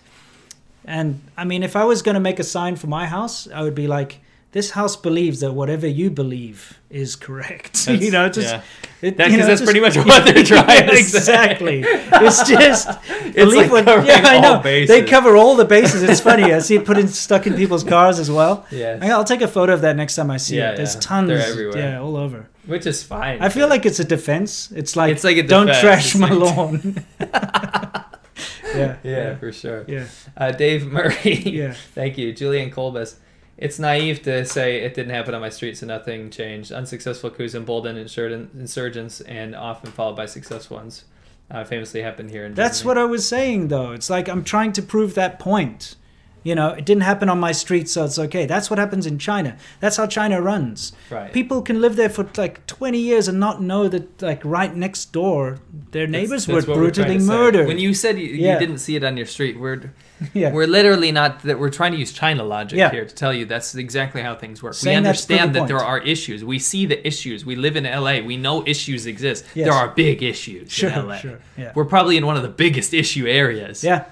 and I mean, if I was going to make a sign for my house, I would be like, "This house believes that whatever you believe is correct." you know, just yeah. it, That, you 'cause know, that's just- pretty much what they're trying to say. exactly. It's just It's believe like what- yeah, I know. bases. They cover all the bases. It's funny. I see it put in stuck in people's cars as well. Yeah, I'll take a photo of that next time I see Yeah, it. There's yeah. tons. They're everywhere. Yeah, all over. Which is fine. I feel like it's a defense. It's like, It's like a don't trash It's my like- lawn. yeah, yeah, for sure. yeah, Uh, Dave Murray. yeah. Thank you. Julian Colbus. It's naive to say it didn't happen on my street, so nothing changed. Unsuccessful coups embolden insurgents and often followed by successful ones. Uh, famously happened here in That's Germany. what I was saying, though. It's like I'm trying to prove that point. You know, it didn't happen on my street, so it's okay. That's what happens in China. That's how China runs. Right. People can live there for like 20 years and not know that, like, right next door, their neighbors that's were what we're brutally murdered. When you said you, Yeah. you didn't see it on your street, we're yeah. we're literally not that we're trying to use China logic Yeah. here to tell you that's exactly how things work. Saying we understand that point. there are issues. We see the issues. We live in LA. We know issues exist. Yes. There are big issues sure, in LA. sure. Yeah. We're probably in one of the biggest issue areas. yeah.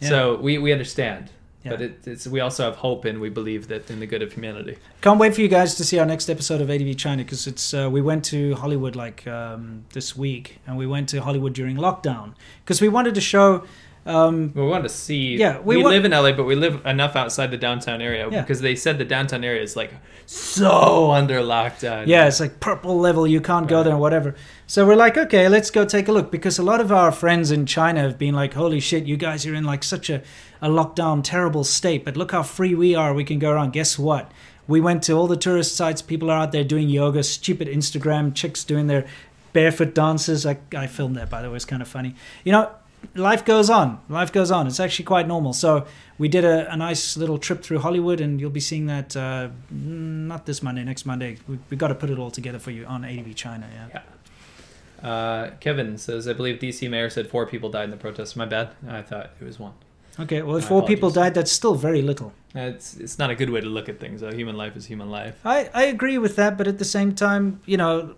Yeah. So we, we understand. Yeah. But it, it's, we also have hope and we believe that in the good of humanity. Can't wait for you guys to see our next episode of ADV China because it's uh, we went to Hollywood like um, this week and we went to Hollywood during lockdown because we wanted to show. Um, We want to see. Yeah, we we, live in LA, but we live enough outside the downtown area Yeah. because they said the downtown area is like so under lockdown. yeah, it's like purple level. You can't go there whatever. So we're like, okay, let's go take a look because a lot of our friends in China have been like, holy shit, you guys are in like such a, a lockdown, terrible state. But look how free we are. We can go around. Guess what? We went to all the tourist sites. People are out there doing yoga. Stupid Instagram chicks doing their barefoot dances. I, I filmed that by the way. It's kind of funny. You know, life goes on. Life goes on. It's actually quite normal. So we did a, a nice little trip through Hollywood, and you'll be seeing that uh, not this Monday, next Monday. We, we got to put it all together for you on ADV China. Yeah. Uh, Kevin says, I believe DC mayor said four people died in the protests. My bad. I thought it was one. Okay. Well, if My four people died, that's still very little. It's it's not a good way to look at things. though. human life is human life. I, I agree with that, but at the same time, you know,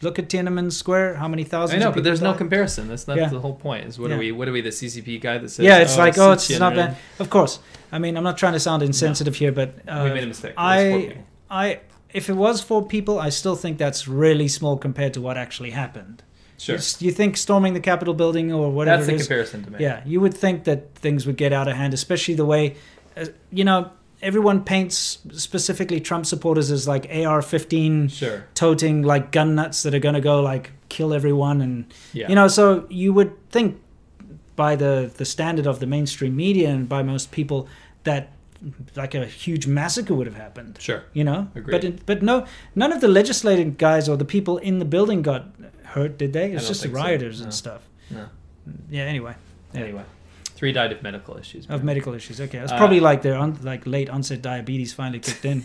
look at Tiananmen Square. How many thousands? I know, but there's no comparison. That's not Yeah. the whole point. Is what Yeah. are we? What are we? The CCP guy that says? Yeah, it's like, oh, it's not Tiananmen." that. Of course. I mean, I'm not trying to sound insensitive here, but uh, we made a mistake. Was four I. I, if it was four people, I still think that's really small compared to what actually happened. Sure. You think storming the Capitol building or whatever That's the comparison to make. Yeah, you would think that things would get out of hand, especially the way, uh, you know, everyone paints specifically Trump supporters as like AR-15 Sure. toting like gun nuts that are going to go like kill everyone, and Yeah. you know, so you would think by the the standard of the mainstream media and by most people that like a huge massacre would have happened Sure. you know Agreed. but it, but no none of the legislating guys or the people in the building got hurt did they it's just the think so, rioters no. and stuff No. yeah anyway. Anyway, three died of medical issues. of medical issues okay it's Uh, probably like their un, like late onset diabetes finally kicked in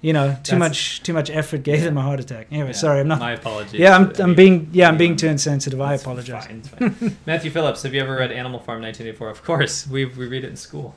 you know too much too much effort gave them a heart attack anyway Yeah, sorry i'm not My apologies. yeah i'm, I'm being yeah i'm being too insensitive i apologize fine, fine. Matthew Phillips, have you ever read Animal Farm 1984? Of course, we we read it in school,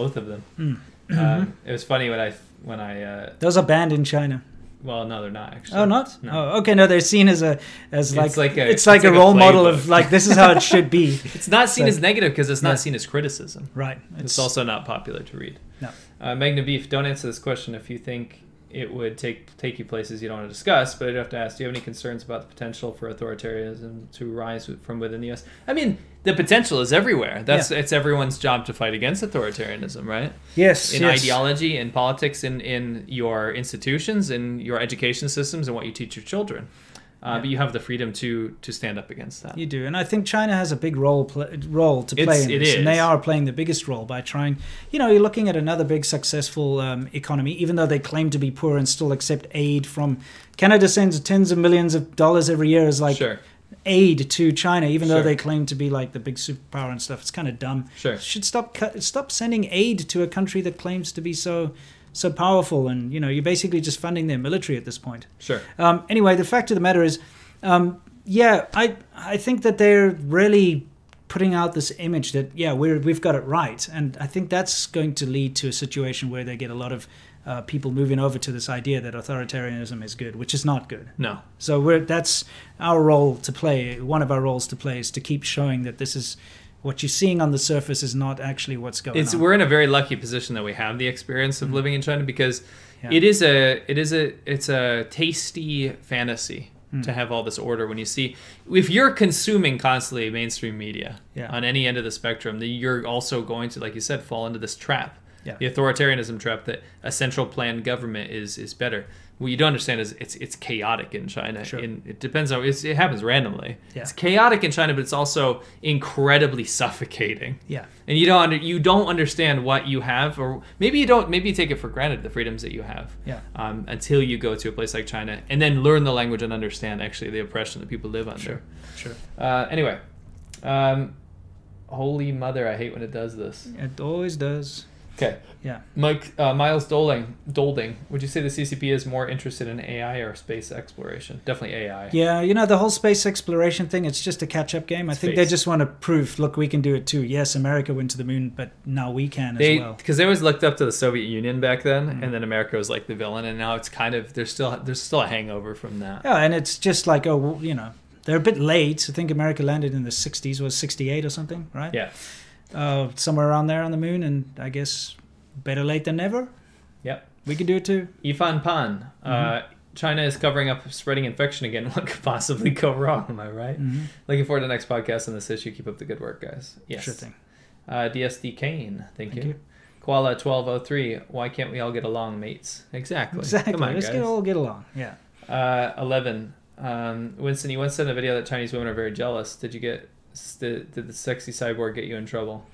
both of them. Mm. Um, it was funny when I when I uh, those are banned in china well no they're not actually. Oh, not? No. Oh, okay. No, they're seen as a as It's like, like a- it's like it's a like a role model of like this is how it should be. It's not seen So- as negative because it's not Yeah. seen as criticism. Right. It's, also not popular to read. No. Uh, Magna Beef, don't answer this question if you think it would take take you places you don't want to discuss, but I'd have to ask, do you have any concerns about the potential for authoritarianism to rise from within the U.S.? I mean, the potential is everywhere. That's It's everyone's job to fight against authoritarianism, right? yes. In yes. ideology, in politics, in, in your institutions, in your education systems, and what you teach your children. uh, but you have the freedom to to stand up against that. You do, and I think China has a big role role to play It's- in it this, and they are playing the biggest role by trying. You know, you're looking at another big successful um, economy, even though they claim to be poor and still accept aid from Canada sends tens of millions of dollars every year as like sure, aid to China, even though they claim to be like the big superpower and stuff. It's kind of dumb. sure. Should stop cut, stop sending aid to a country that claims to be so so powerful, and you know, you're basically just funding their military at this point. Sure. Um, anyway, the fact of the matter is, um, yeah, I I think that they're really putting out this image that yeah we're we've got it right, and I think that's going to lead to a situation where they get a lot of uh, people moving over to this idea that authoritarianism is good, which is not good. No. So we're that's our role to play. One of our roles to play is to keep showing that this is what you're seeing on the surface is not actually what's going It's on. we're in a very lucky position that we have the experience of living in China because Mm-hmm. Yeah. it is a it is a it's a tasty fantasy Mm. to have all this order when you see if you're consuming constantly mainstream media Yeah. on any end of the spectrum then you're also going to like you said fall into this trap Yeah. the authoritarianism trap that a central planned government is is better what you don't understand is it's it's chaotic in China. Sure. In, it depends on it's, it happens randomly. Yeah. It's chaotic in China, but it's also incredibly suffocating yeah. and you don't under, you don't understand what you have or maybe you don't maybe you take it for granted the freedoms that you have Yeah. um, until you go to a place like china and then learn the language and understand actually the oppression that people live under Sure. Sure. uh, anyway um, holy mother i hate when it does this It always does. Okay Yeah. mike uh, miles dolding dolding would you say the ccp is more interested in ai or space exploration definitely ai Yeah, you know the whole space exploration thing. It's just a catch-up game. I think they just want to prove, look, we can do it too. Yes, America went to the moon, but now we can they as well. because they always looked up to the Soviet Union back then, Mm-hmm. and then America was like the villain, and now it's kind of there's still there's still a hangover from that. Yeah, and it's just like, oh, well, you know, they're a bit late. I think America landed in the '60s, was '68 or something, right? Yeah. Uh, somewhere around there on the moon, and I guess better late than never. Yep. We could do it too. Ifan Pan, uh, Mm-hmm. China is covering up spreading infection again. What could possibly go wrong? Am I right? Mhm. Looking forward to the next podcast on this issue. Keep up the good work, guys. Yes. Sure thing. Uh, DSD Kane, thank, Thank you. you. Koala twelve oh three. Why can't we all get along, mates? Exactly. Exactly. Come on, Let's guys. get all get along. Yeah. Uh, 11. Um, Winston, you once said in a video that Chinese women are very jealous. Did you get, did, did the sexy cyborg get you in trouble?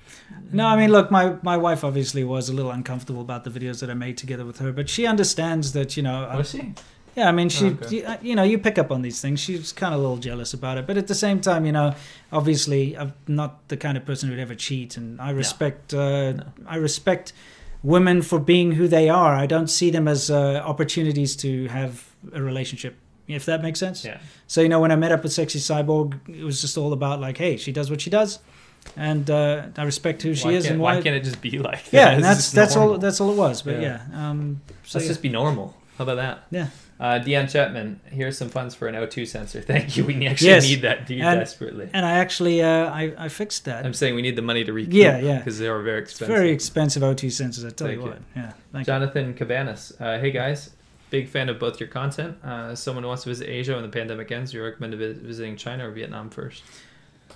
No, I mean, look, my, my wife obviously was a little uncomfortable about the videos that I made together with her, but she understands that, you know, I- Was she? yeah, I mean, she, Oh, okay. you, uh, you know, you pick up on these things. She's kind of a little jealous about it, but at the same time, you know, obviously, I'm not the kind of person who'd ever cheat, and I respect, uh, No. I respect women for being who they are. I don't see them as uh, opportunities to have a relationship. If that makes sense. Yeah. So you know, when I met up with Sexy Cyborg, it was just all about like, hey, she does what she does, and uh, I respect who she why is and why why. can't it just be like that? yeah, and that's that's all that's all it was. But Yeah. yeah, um, so Let's yeah. just be normal. How about that? Yeah. Uh, Deanne Chapman, here's some funds for an O2 sensor. Thank you. We actually Yes. need that need And- desperately. and I actually uh, I I fixed that. I'm saying we need the money to recoup. Yeah, yeah. Because they are very it's expensive. very expensive O2 sensors. I tell Thank you you. what. Yeah, thank you. Jonathan Cabanas. Uh, hey guys, big fan of both your content. Uh, someone who wants to visit Asia when the pandemic ends, you recommend visiting China or Vietnam first?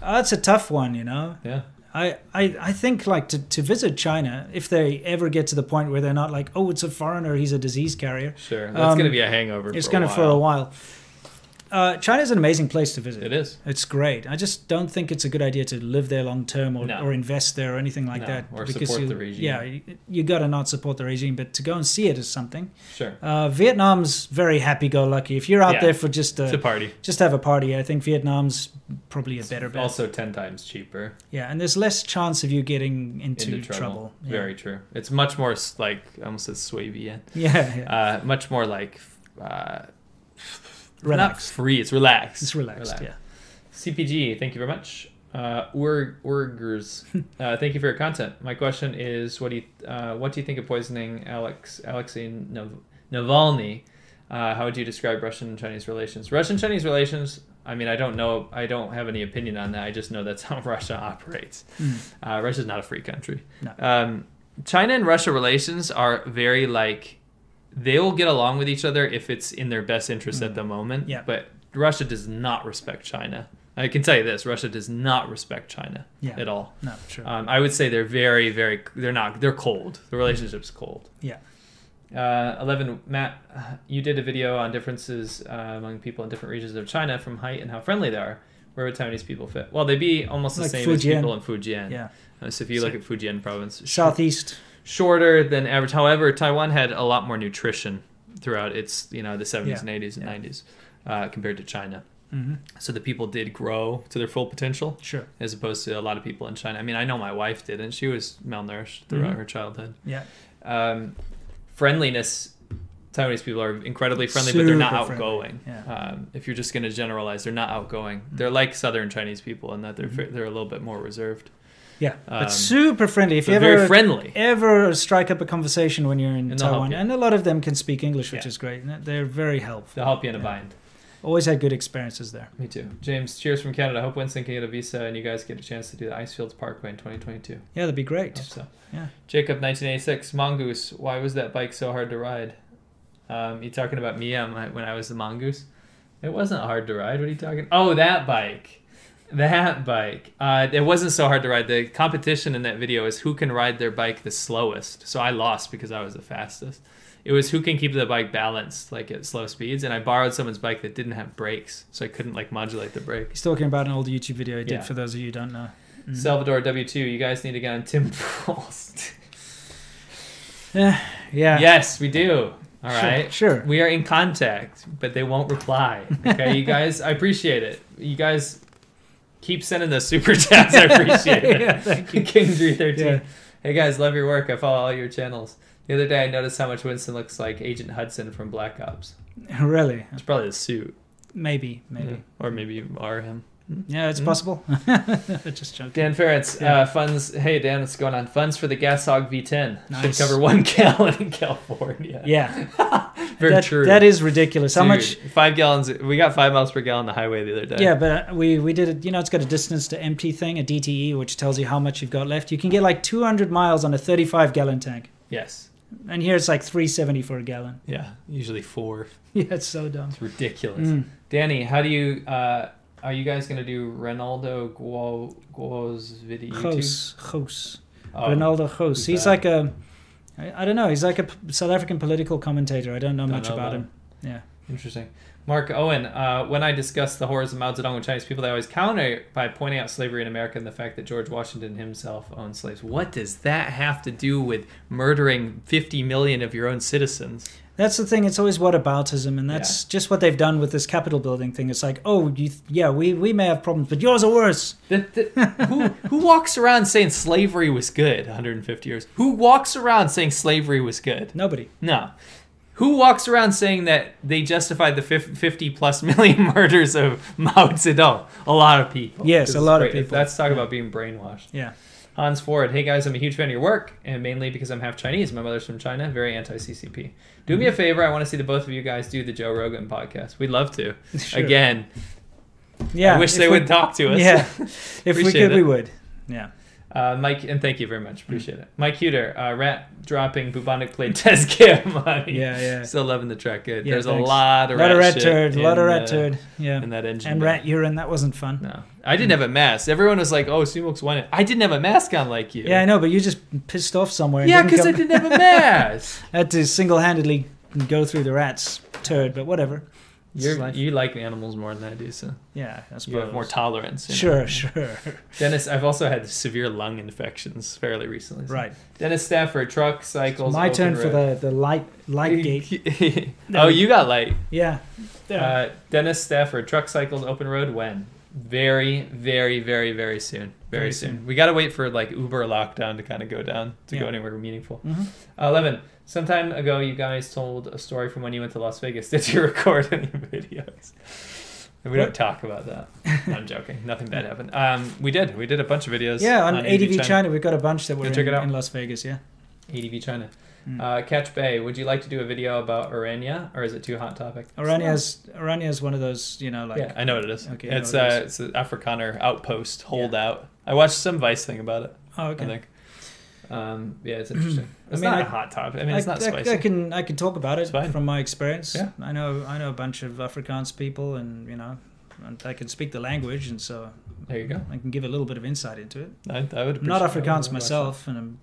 Uh, that's a tough one, you know. Yeah. I, I, I think like to, to visit China if they ever get to the point where they're not like oh it's a foreigner he's a disease carrier Sure. That's Um, going to be a hangover. it's going to for a while. Uh, China's an amazing place to visit. It is. It's great. I just don't think it's a good idea to live there long term or, No. or invest there or anything like No, that. or support you, the regime. Yeah, you, you got to not support the regime, but to go and see it is something. Sure. Uh, Vietnam's very happy-go-lucky. If you're out Yeah. there for just a a, party. just have a party, I think Vietnam's probably a better bet. Also 10 times cheaper. yeah, and there's less chance of you getting into, Into trouble. trouble. Yeah. Very true. It's much more like, I almost said Swabian. Yeah, yeah. Uh, much more like, uh, not free. It's relaxed. It's relaxed. Yeah. CPG, thank you very much. Uh, uh, thank you for your content. My question is, what do you uh, what do you think of poisoning Alex Alexei Nav- Navalny? Uh, how would you describe Russian and Chinese relations? Russian Chinese relations. I mean, I don't know. I don't have any opinion on that. I just know that's how Russia operates. Mm. Uh, Russia's not a free country. No. Um, China and Russia relations are very like they will get along with each other if it's in their best interest at the moment. Mm. Yeah. But Russia does not respect China. I can tell you this: Russia does not respect China Yeah. at all. No, sure. Um, I would say they're very, very. They're not. They're cold. The relationship's cold. Yeah. Uh, 11, Matt, you did a video on differences uh, among people in different regions of China from height and how friendly they are. Where would Taiwanese people fit? Well, they'd be almost the Like same as people in Fujian. Yeah. Uh, so if you So- look at Fujian province, Southeast. Shorter than average. However, Taiwan had a lot more nutrition throughout its, you know, the 70s Yeah. and 80s and Yeah. 90s uh, compared to China. hmm So the people did grow to their full potential Sure. as opposed to a lot of people in China. I mean, I know my wife did, and she was malnourished throughout Mhm. her childhood. Yeah. Um, friendliness. Taiwanese people are incredibly friendly, but they're not outgoing. yeah. Um, if you're just going to generalize, they're not outgoing. They're like Southern Chinese people in that they're Mhm. they're a little bit more reserved. Yeah. Um, but super friendly. If you very ever friendly. ever strike up a conversation when you're in And Taiwan, and a lot of them can speak English, which Yeah. is great. They're very helpful. They'll help you in a Yeah. bind. Always had good experiences there. Me too. James, cheers from Canada. Hope Winston can get a visa and you guys get a chance to do the Icefields Parkway in 2022. Yeah, that'd be great. So. Yeah. Jacob, 1986. Mongoose. Why was that bike so hard to ride? Um, you talking about me um, when I was the mongoose? It wasn't hard to ride. What are you talking? Oh, that bike. That bike. Uh, it wasn't so hard to ride. The competition in that video is who can ride their bike the slowest. So I lost because I was the fastest. It was who can keep the bike balanced like at slow speeds, and I borrowed someone's bike that didn't have brakes, so I couldn't like modulate the brake. He's talking about an old YouTube video he did Yeah. for those of you who don't know. Mhm. Salvador W2, you guys need to get on Tim Post. yeah. Yeah. Yes, we do. All right. Sure. sure. We are in contact, but they won't reply. Okay, you guys, I appreciate it. You guys keep sending those super chats. I appreciate it. Yeah, thank you. King three thirteen. Yeah. Hey guys, love your work. I follow all your channels. The other day, I noticed how much Winston looks like Agent Hudson from Black Ops. Really? It's probably the suit, Maybe. Maybe. Yeah. or maybe you are him. Yeah, it's Mhm. possible. Just joking. Dan Ferentz, Yeah. uh, funds. Hey Dan, what's going on? Funds for the Gas Hog V10 Nice. should cover one gallon in California. Yeah. very that, true. That is ridiculous. How much? Five gallons. We got five miles per gallon the highway the other day. Yeah, but we we did it. You know, it's got a distance to empty thing, a DTE, which tells you how much you've got left. You can get like 200 miles on a 35 gallon tank, Yes. and here it's like 370 for a gallon. Yeah. Usually four. Yeah, it's so dumb. It's ridiculous. Mm. Danny, how do you? Uh, are you guys gonna do Renaldo Guo Gouws video? Jos, Jos, Oh, Renaldo who's He's that? like a, I, I don't know. He's like a South African political commentator. I don't know Don't much know about about him. Yeah. Interesting. Mark Owen, uh, when I discuss the horrors of Mao Zedong with Chinese people, they always counter by pointing out slavery in America and the fact that George Washington himself owned slaves. What does that have to do with murdering 50 million of your own citizens? That's the thing. It's always whataboutism, and that's just what they've done with this Capitol building thing. It's like, oh, you, yeah, we, we may have problems, but yours are worse. That, that, who, who walks around saying slavery was good 150 years? Who walks around saying slavery was good? Nobody. No. Who walks around saying that they justified the 50 plus million murders of Mao Zedong? A lot of people. Yes, a lot of people. Let's talk about being brainwashed. Yeah. Hans Ford, hey guys, I'm a huge fan of your work, and mainly because I'm half Chinese. My mother's from China, very anti CCP. Do me a Mm-hmm. favor, I want to see the both of you guys do the Joe Rogan podcast. We'd love to. Sure. Again, Yeah. I wish they we- would talk to us. Yeah. If we could, it. we would. Yeah. Uh, Mike, and thank you very much. Appreciate it. Mike Huter, uh, rat dropping bubonic plague test money. Yeah, yeah. Still loving the track. Good. Yeah, There's a thanks. lot A of lot of rat turd. A lot of rat uh, turd. Yeah. in that engine. And rat urine. That wasn't fun. No, I didn't have a mask. Everyone was like, "Oh, Sumok's won it." I didn't have a mask on like you. Yeah, I know, but you just pissed off somewhere. Yeah, because I didn't have a mask. I had to single-handedly go through the rat's turd, but whatever. It's You're, life. you like animals more than I do, so yeah, I suppose. you have more tolerance. you Sure, know. sure. Dennis, I've also had severe lung infections fairly recently. so- Right. Dennis Stafford, truck cycles. My turn open for the, the light light gate. oh, you got light. Yeah. Yeah. Uh, Dennis Stafford, truck cycles open road when? Very, very, very, very soon. Very, Very soon. soon. We got to wait for like Uber lockdown to kind of go down to go anywhere meaningful. Mhm. Uh, Eleven. Some time ago, you guys told a story from when you went to Las Vegas. Did you record any videos? We don't talk about that. I'm joking. Nothing bad happened. Um, we did. We did a bunch of videos. Yeah, on, ADV China. China. we've got a bunch that were in, in Las Vegas. Yeah. ADV China. Mm. Uh, Catch Bay. Would you like to do a video about Orania, or is it too hot topic? Orania is Orania is one of those, you know, like yeah, I know what it is. Okay, it's what uh, it it's an Afrikaner outpost holdout. I watched some Vice thing about it. oh, I okay. think. Um, yeah, it's interesting. It's mean, not a I- hot topic. I mean, it's I, not spicy. I can I can talk about it from my experience. Yeah. I know I know a bunch of Afrikaans people, and you know, and I can speak the language, and so there you go. I can give a little bit of insight into it. I, I would. I'm not Afrikaans myself, and I'm,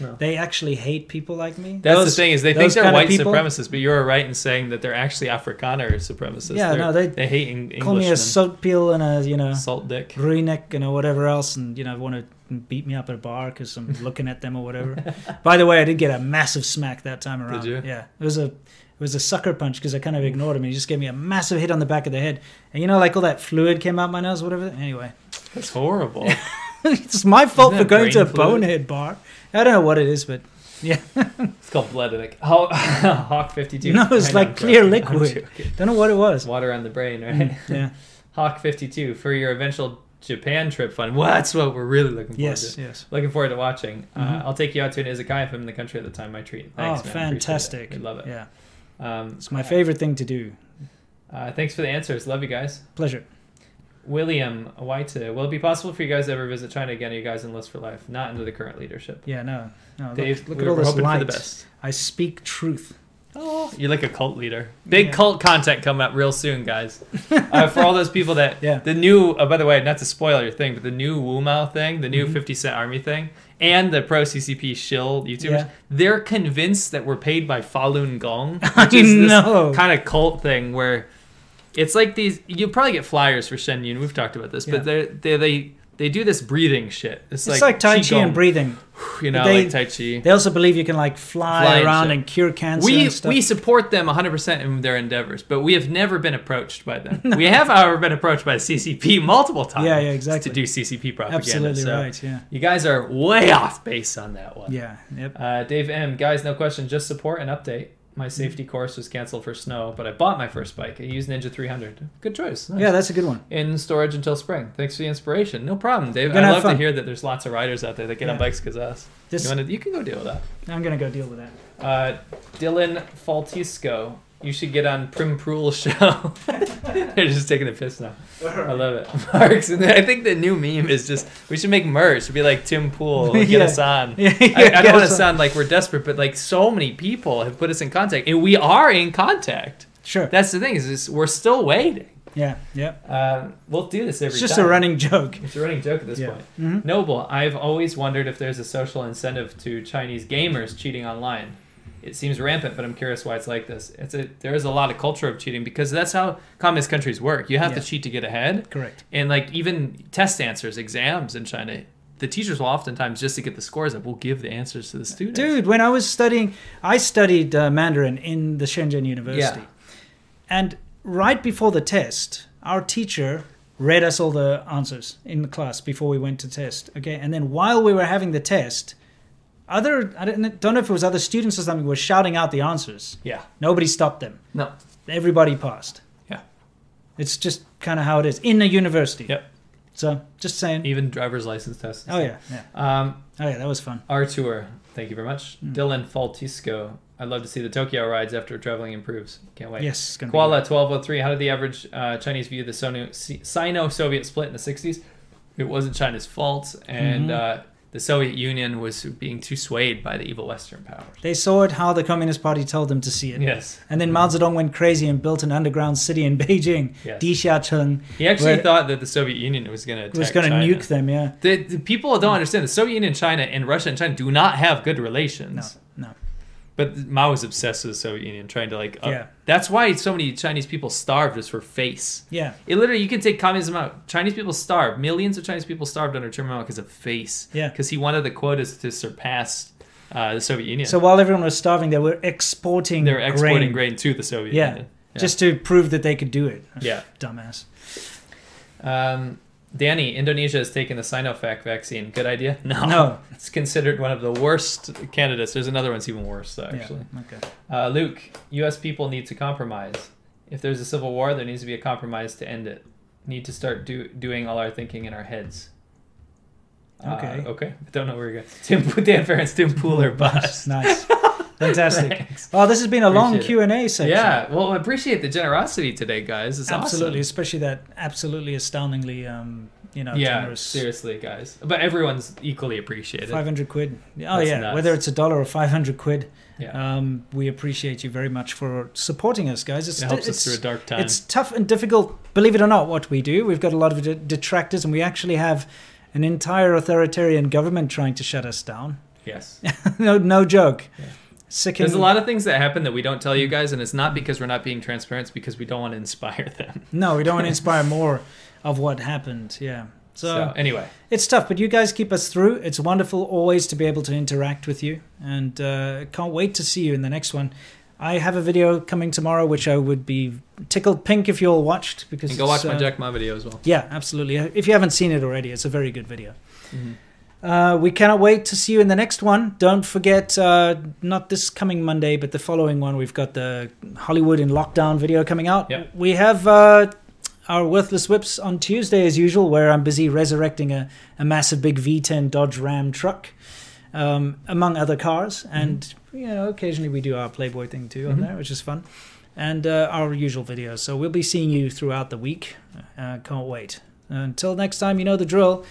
No. They actually hate people like me. That's Those- the thing is they think they're white supremacists, but you're right in saying that they're actually Afrikaner supremacists. Yeah, They're- no, they they hate Eng- Call me a soutpiel and a you know Salt dick. Rooinek and whatever else, and you know want to beat me up at a bar because I'm looking at them or whatever. By the way, I did get a massive smack that time around. Did you? Yeah, it was a it was a sucker punch because I kind of ignored him. and He just gave me a massive hit on the back of the head, and you know, like all that fluid came out my nose, whatever. Anyway, That's horrible. it's my fault for going to a fluid? bonehead bar. I don't know what it is, but yeah. it's called blood. Like Hawk, Hawk 52. No, it's I like I'm clear joking. Liquid. don't know what it was. Water on the brain, right? Mm, yeah. Hawk 52 for your eventual Japan trip fun. Well, that's what we're really looking forward Yes. to. Yes. yes. Looking forward to watching. Uh, Mhm. I'll take you out to an izakaya if I'm in the country at the time. My treat. Thanks, oh, man. Fantastic! I love it. Yeah, Um, it's my favorite thing to do. Uh, thanks for the answers. Love you guys. Pleasure. William White, will it be possible for you guys to ever visit China again? Are you guys in list for life? Not under the current leadership. Yeah. No. No. Look, Dave, look we at all this light. for the best. I speak truth. Oh, you're like a cult leader. Big Yeah. cult content coming up real soon, guys. uh, for all those people that Yeah. the new. Oh, by the way, not to spoil your thing, but the new Wu Mao thing, the new Mhm. 50 Cent Army thing, and the pro CCP shill YouTubers, Yeah. they're convinced that we're paid by Falun Gong, which is this kind of cult thing where it's like these. You'll probably get flyers for Shen Yun. We've talked about this, but they they they they do this breathing shit. It's, It's like, Tai Chi and breathing. You know, They- like Tai Chi. They also believe you can like fly, Fly around shit. and cure cancer we and stuff. we support them 100% in their endeavors, but we have never been approached by them. We have, however, been approached by the CCP multiple times. Yeah, yeah, exactly. To do CCP propaganda. Absolutely so right. Yeah. You guys are way off base on that one. Yeah. Yep. Uh, Dave M, guys, no question, just support and update. My safety course was canceled for snow, but I bought my first bike. I used Ninja 300. Good choice. Nice. Yeah, that's a good one. in storage until spring. Thanks for the inspiration. No problem, Dave. I love to hear that there's lots of riders out there that get on bikes because us. This, You, wanna, you can go deal with that. I'm gonna go deal with that. Uh, Dylan Faltisco, you should get on Prim Prul's show. They're just taking the piss now. I love it. Marks, and I think the new meme is just we should make merch. It'd be like Tim Pool, get Yeah. us on. Yeah, I, I don't want to sound like we're desperate, but like so many people have put us in contact, and we are in contact. Sure. That's the thing is, is we're still waiting. Yeah. Yeah. Um, we'll do this every It's just time. a running joke. It's a running joke at this Yeah. point. hmm Noble, I've always wondered if there's a social incentive to Chinese gamers cheating online. It seems rampant, but I'm curious why it's like this. It's a there is a lot of culture of cheating because that's how communist countries work. You have Yeah. to cheat to get ahead, Correct. and like even test answers, exams in China, the teachers will oftentimes just to get the scores up, will give the answers to the students. Dude, when I was studying, I studied uh, Mandarin in the Shenzhen University. And right before the test, our teacher read us all the answers in the class before we went to test. Okay. And then while we were having the test, other, I don't, don't know if it was other students or something, were shouting out the answers. Yeah. Nobody stopped them. No. Everybody passed. Yeah. It's just kind of how it is in a university. Yep. So just saying. Even driver's license tests. Oh, yeah. Yeah. Um, Oh, yeah. That was fun. Our tour. thank you very much. Mm. Dylan Faltisco, I'd love to see the Tokyo rides after traveling improves. Can't wait. Yes. It's gonna Koala 1203, how did the average uh, Chinese view the Sino Soviet split in the 60s? It wasn't China's fault, and Mhm. uh, the Soviet Union was being too swayed by the evil Western powers. They saw it how the Communist Party told them to see it. Yes. And then Mao Zedong went crazy and built an underground city in Beijing, Yes. Dixiacheng, He actually thought that the Soviet Union was going to was going to nuke them. Yeah. The, the people don't understand the Soviet Union, China, and Russia and China do not have good relations. No, no. But Mao was obsessed with the Soviet Union, trying to like. Up. Yeah. That's why so many Chinese people starved just for face. Yeah. It literally, you can take communism out. Chinese people starved. Millions of Chinese people starved under Chairman Mao because of face. Yeah. Because he wanted the quotas to surpass uh, the Soviet Union. So while everyone was starving, they were exporting. they were exporting grain, grain, to the Soviet Yeah. Union. Yeah. just to prove that they could do it. Yeah. Dumbass. Um, Danny, Indonesia has taken the Sinovac vaccine. Good idea? No. No. It's considered one of the worst candidates. There's another one's even worse, actually. Yeah. Okay. Uh, Luke, U.S. people need to compromise. If there's a civil war, there needs to be a compromise to end it. Need to start do, doing all our thinking in our heads. Uh, Okay. okay. I don't know where you're going. Tim, Dan Ferentz, Tim Pooler, bust. Nice. Fantastic. Thanks. Well, this has been a long Q and A section. Yeah. Well, I appreciate the generosity today, guys. It's absolutely, awesome. especially that absolutely astoundingly, um, you know, Yeah. generous. Seriously, guys. But everyone's equally appreciated. Five hundred quid. Oh That's yeah, nuts. whether it's a dollar or five hundred quid, Yeah. um, we appreciate you very much for supporting us, guys. It's it helps us through a dark time. it's tough and difficult, believe it or not, what we do. We've got a lot of de- detractors, and we actually have an entire authoritarian government trying to shut us down. Yes. no, no joke. Yeah. Sickening. There's a lot of things that happen that we don't tell you guys, and it's not because we're not being transparent. It's because we don't want to inspire them. No, we don't want to inspire more of what happened. Yeah. So, So, anyway, it's tough, but you guys keep us through. It's wonderful always to be able to interact with you, and uh, can't wait to see you in the next one. I have a video coming tomorrow, which I would be tickled pink if you all watched because and go watch my uh, Jack Ma video as well. Yeah, absolutely. If you haven't seen it already, it's a very good video. Mhm. Uh, we cannot wait to see you in the next one. Don't forget, uh, not this coming Monday, but the following one, we've got the Hollywood in lockdown video coming out. Yep. We have uh, our Worthless Whips on Tuesday, as usual, where I'm busy resurrecting a, a massive big V10 Dodge Ram truck, um, among other cars. And, you know, occasionally we do our Playboy thing too on Mhm. there, which is fun. And uh, our usual videos. So we'll be seeing you throughout the week. Uh, can't wait. Until next time, you know the drill.